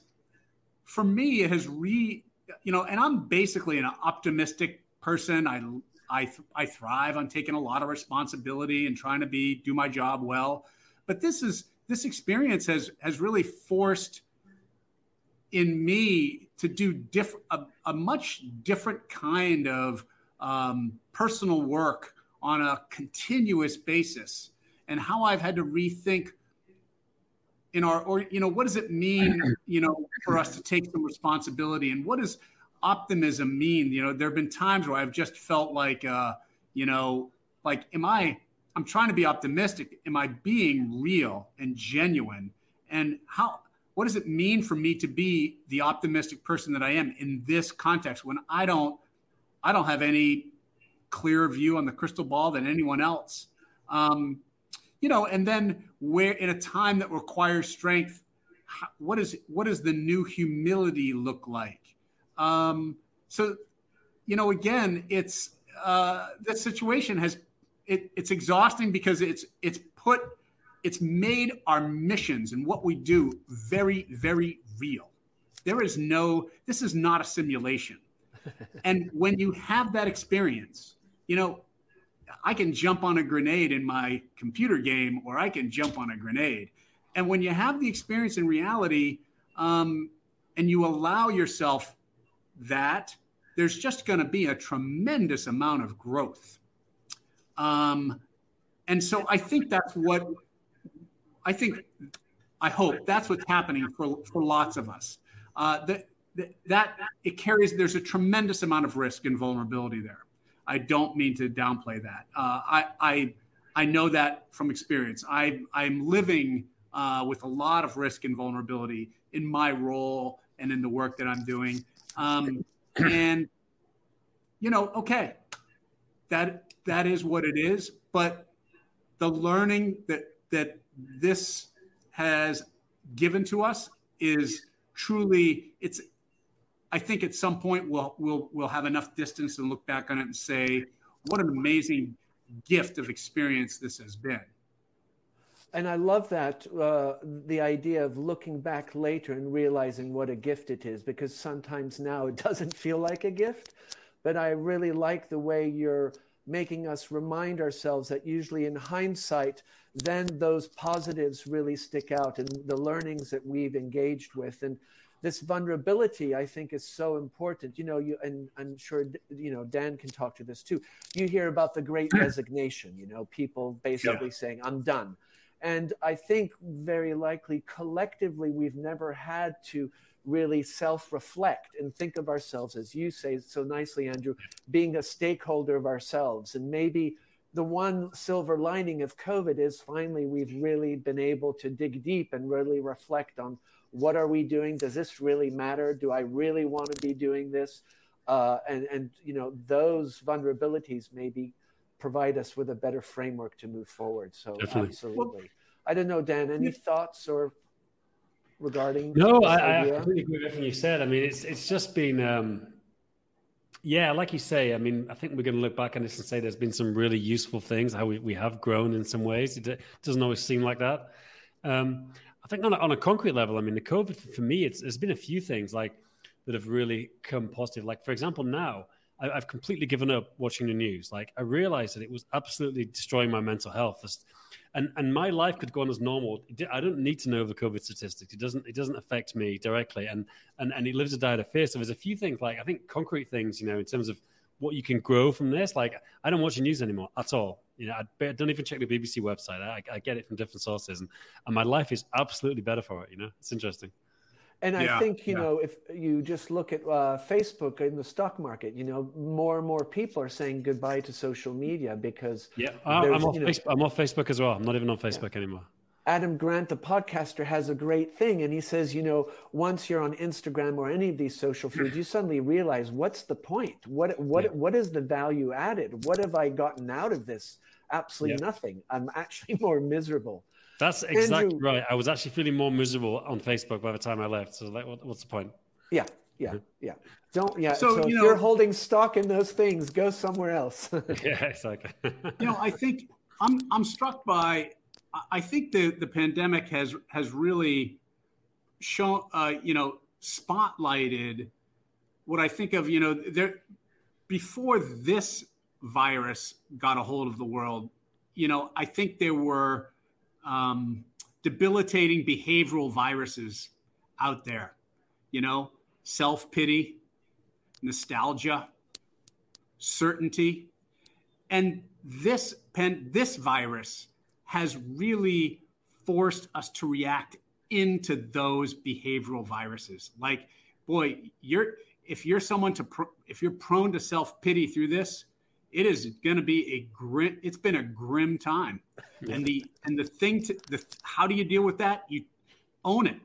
for me, it has re, you know, and I'm basically an optimistic person. I, I, I thrive on taking a lot of responsibility and trying to be, do my job well. But this is, this experience has, has really forced in me to do diff- a, a much different kind of um, personal work on a continuous basis and how I've had to rethink in our or you know what does it mean you know for us to take some responsibility and what does optimism mean you know there have been times where i've just felt like uh you know like am i I'm trying to be optimistic. Am I being real and genuine? And how what does it mean for me to be the optimistic person that I am in this context when I don't I don't have any clear view on the crystal ball than anyone else. Um, you know, and then where in a time that requires strength, what is what does the new humility look like? Um, so, you know, again, it's uh, this situation has it, it's exhausting because it's it's put it's made our missions and what we do very very real. There is no this is not a simulation. and when you have that experience, you know, I can jump on a grenade in my computer game or I can jump on a grenade. And when you have the experience in reality um, and you allow yourself that, there's just going to be a tremendous amount of growth. Um, and so I think that's what I think, I hope that's what's happening for, for lots of us. Uh, that, that it carries, there's a tremendous amount of risk and vulnerability there. I don't mean to downplay that. Uh, I, I, I know that from experience. I, I'm living uh, with a lot of risk and vulnerability in my role and in the work that I'm doing. Um, and you know, okay, that that is what it is. But the learning that that this has given to us is truly it's I think at some point we'll we'll we'll have enough distance and look back on it and say what an amazing gift of experience this has been. And I love that uh, the idea of looking back later and realizing what a gift it is, because sometimes now it doesn't feel like a gift. But I really like the way you're making us remind ourselves that usually in hindsight, then those positives really stick out and the learnings that we've engaged with. And this vulnerability i think is so important. You know you and i'm sure you know dan can talk to this too. You hear about the great resignation you know people basically yeah. saying i'm done. And i think very likely collectively we've never had to really self-reflect and think of ourselves as you say so nicely andrew being a stakeholder of ourselves. And maybe the one silver lining of covid is finally we've really been able to dig deep and really reflect on what are we doing? Does this really matter? Do I really want to be doing this? Uh, and and you know those vulnerabilities maybe provide us with a better framework to move forward. So Definitely. absolutely. I don't know, Dan. Any thoughts or regarding? No, I, I, completely agree with everything you said. I mean, it's it's just been. Um, yeah, like you say, I mean, I think we're going to look back on this and say there's been some really useful things, how we, we have grown in some ways. It doesn't always seem like that. Um, I think on a, on a concrete level, I mean, the COVID for me, it's there's been a few things like that have really come positive. Like for example, now I, have completely given up watching the news. Like I realized that it was absolutely destroying my mental health. And and my life could go on as normal. I don't need to know the COVID statistics. It doesn't it doesn't affect me directly. And and and it lives a diet of fear. So there's a few things like I think concrete things, you know, in terms of what you can grow from this. Like I don't watch the news anymore at all. You know, I don't even check the BBC website. I, I get it from different sources, and, and my life is absolutely better for it. You know, it's interesting. And I yeah, think you yeah. know if you just look at uh, Facebook in the stock market, you know more and more people are saying goodbye to social media because yeah, I'm off, know, Facebook, I'm off Facebook as well. I'm not even on Facebook yeah. anymore. Adam Grant, the podcaster, has a great thing. And he says, you know, once you're on Instagram or any of these social hmm. feeds, you suddenly realize what's the point? What what yeah. what is the value added? What have I gotten out of this? Absolutely yeah. nothing. I'm actually more miserable. That's exactly Andrew, right. I was actually feeling more miserable on Facebook by the time I left. So, like, what, what's the point? Yeah, yeah, mm-hmm. yeah. Don't yeah. So, so you if know, you're holding stock in those things, go somewhere else. yeah, exactly. you know, I think I'm I'm struck by I think the the pandemic has has really shown, uh, you know, spotlighted what I think of, you know, there before this virus got a hold of the world. You know, I think there were um, debilitating behavioral viruses out there. You know, self pity, nostalgia, certainty, and this pen this virus has really forced us to react into those behavioral viruses. Like, boy, you're if you're someone to if you're prone to self pity through this, it is going to be a grim. It's been a grim time, and the and the thing to the how do you deal with that? You own it.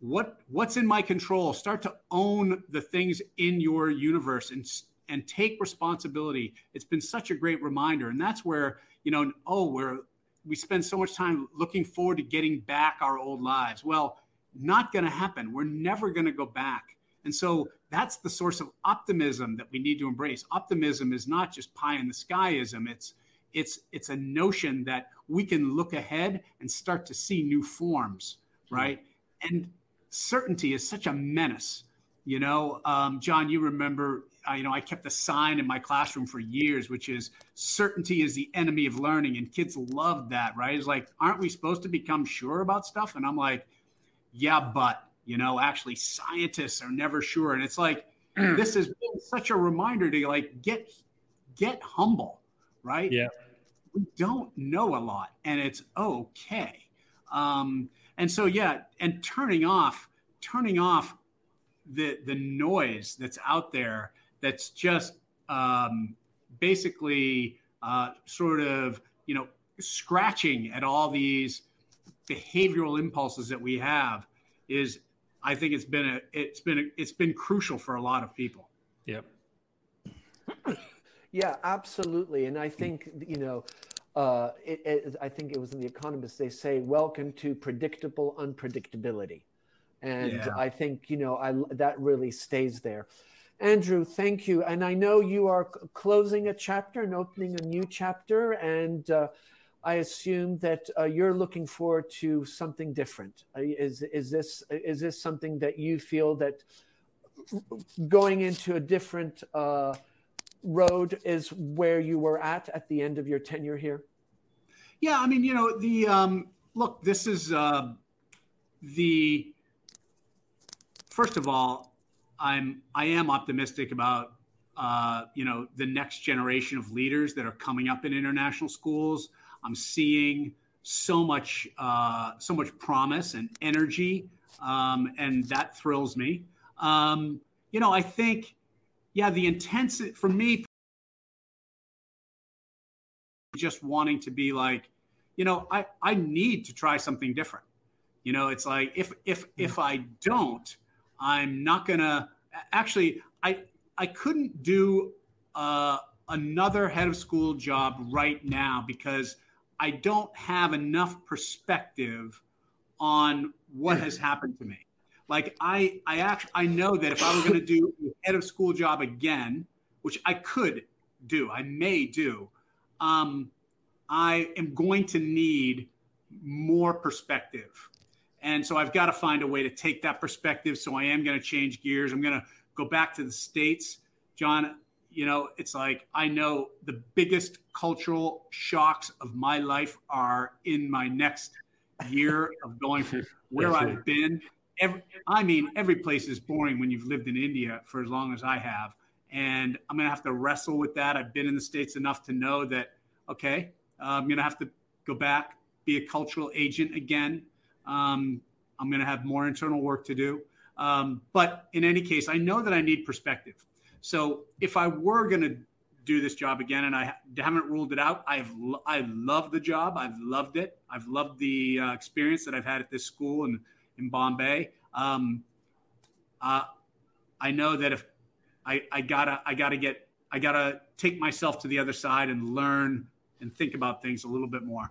What what's in my control? Start to own the things in your universe and and take responsibility. It's been such a great reminder, and that's where you know. Oh, we're we spend so much time looking forward to getting back our old lives. Well, not going to happen. We're never going to go back. And so that's the source of optimism that we need to embrace. Optimism is not just pie in the skyism. It's it's it's a notion that we can look ahead and start to see new forms, right? Mm-hmm. And certainty is such a menace. You know, um, John, you remember, uh, you know, I kept a sign in my classroom for years, which is certainty is the enemy of learning. And kids loved that, right? It's like, aren't we supposed to become sure about stuff? And I'm like, yeah, but, you know, actually scientists are never sure. And it's like, this has been such a reminder to like get, get humble, right? Yeah. We don't know a lot and it's okay. Um, and so, yeah, and turning off, turning off the the noise that's out there that's just um, basically uh, sort of you know scratching at all these behavioral impulses that we have is I think it's been a it's been a, it's been crucial for a lot of people. Yep. Yeah, absolutely, and I think you know. Uh, it, it, I think it was in The Economist. They say, "Welcome to predictable unpredictability." and yeah. I think you know I that really stays there. Andrew, thank you. And I know you are closing a chapter and opening a new chapter, and uh, I assume that uh, you're looking forward to something different. Uh, is is this is this something that you feel that going into a different uh, road is where you were at at the end of your tenure here? Yeah, I mean, you know, the um, look. This is uh, the first of all, I'm I am optimistic about uh, you know the next generation of leaders that are coming up in international schools. I'm seeing so much uh, so much promise and energy, um, and that thrills me. Um, you know, I think yeah, the intensity for me just wanting to be like, you know, I I need to try something different. You know, it's like if if if I don't, I'm not gonna actually. I I couldn't do uh, another head of school job right now because I don't have enough perspective on what has happened to me. Like I I actually I know that if I were going to do a head of school job again, which I could do, I may do, um, I am going to need more perspective and so I've got to find a way to take that perspective. So I am going to change gears. I'm going to go back to the States. John, you know, it's like I know the biggest cultural shocks of my life are in my next year of going from where I've been. Every, I mean, every place is boring when you've lived in India for as long as I have. And I'm going to have to wrestle with that. I've been in the States enough to know that, okay, uh, I'm going to have to go back, be a cultural agent again, um, I'm going to have more internal work to do. Um, but in any case, I know that I need perspective. So if I were going to do this job again, and I haven't ruled it out, I've I love the job. I've loved it. I've loved the uh, experience that I've had at this school and in Bombay. Um, uh, I know that if I, I gotta I gotta get I gotta take myself to the other side and learn and think about things a little bit more.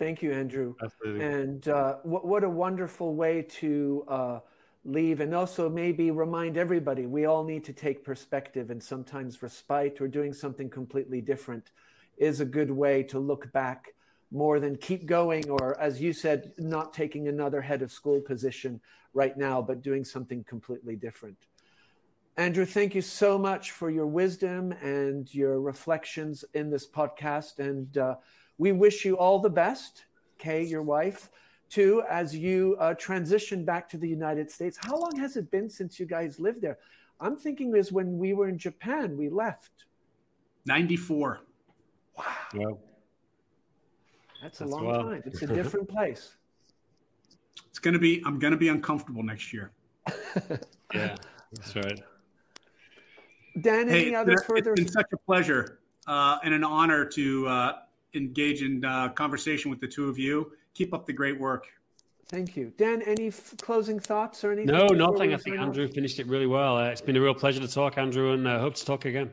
Thank you, Andrew. Absolutely. And uh, what, what a wonderful way to uh, leave and also maybe remind everybody we all need to take perspective and sometimes respite or doing something completely different is a good way to look back more than keep going or as you said not taking another head of school position right now but doing something completely different andrew thank you so much for your wisdom and your reflections in this podcast and uh, we wish you all the best, Kay, your wife, too, as you uh, transition back to the United States. How long has it been since you guys lived there? I'm thinking is when we were in Japan, we left. 94. Wow. That's, That's a long wild. time. It's a different place. It's going to be, I'm going to be uncomfortable next year. yeah, that's right. Dan, any hey, other it's further? It's been such a pleasure uh, and an honor to uh, engage in uh, conversation with the two of you. Keep up the great work. Thank you, Dan. Any f- closing thoughts or anything? No, nothing. I think Andrew finished it really well. Uh, it's been a real pleasure to talk, Andrew, and uh, hope to talk again.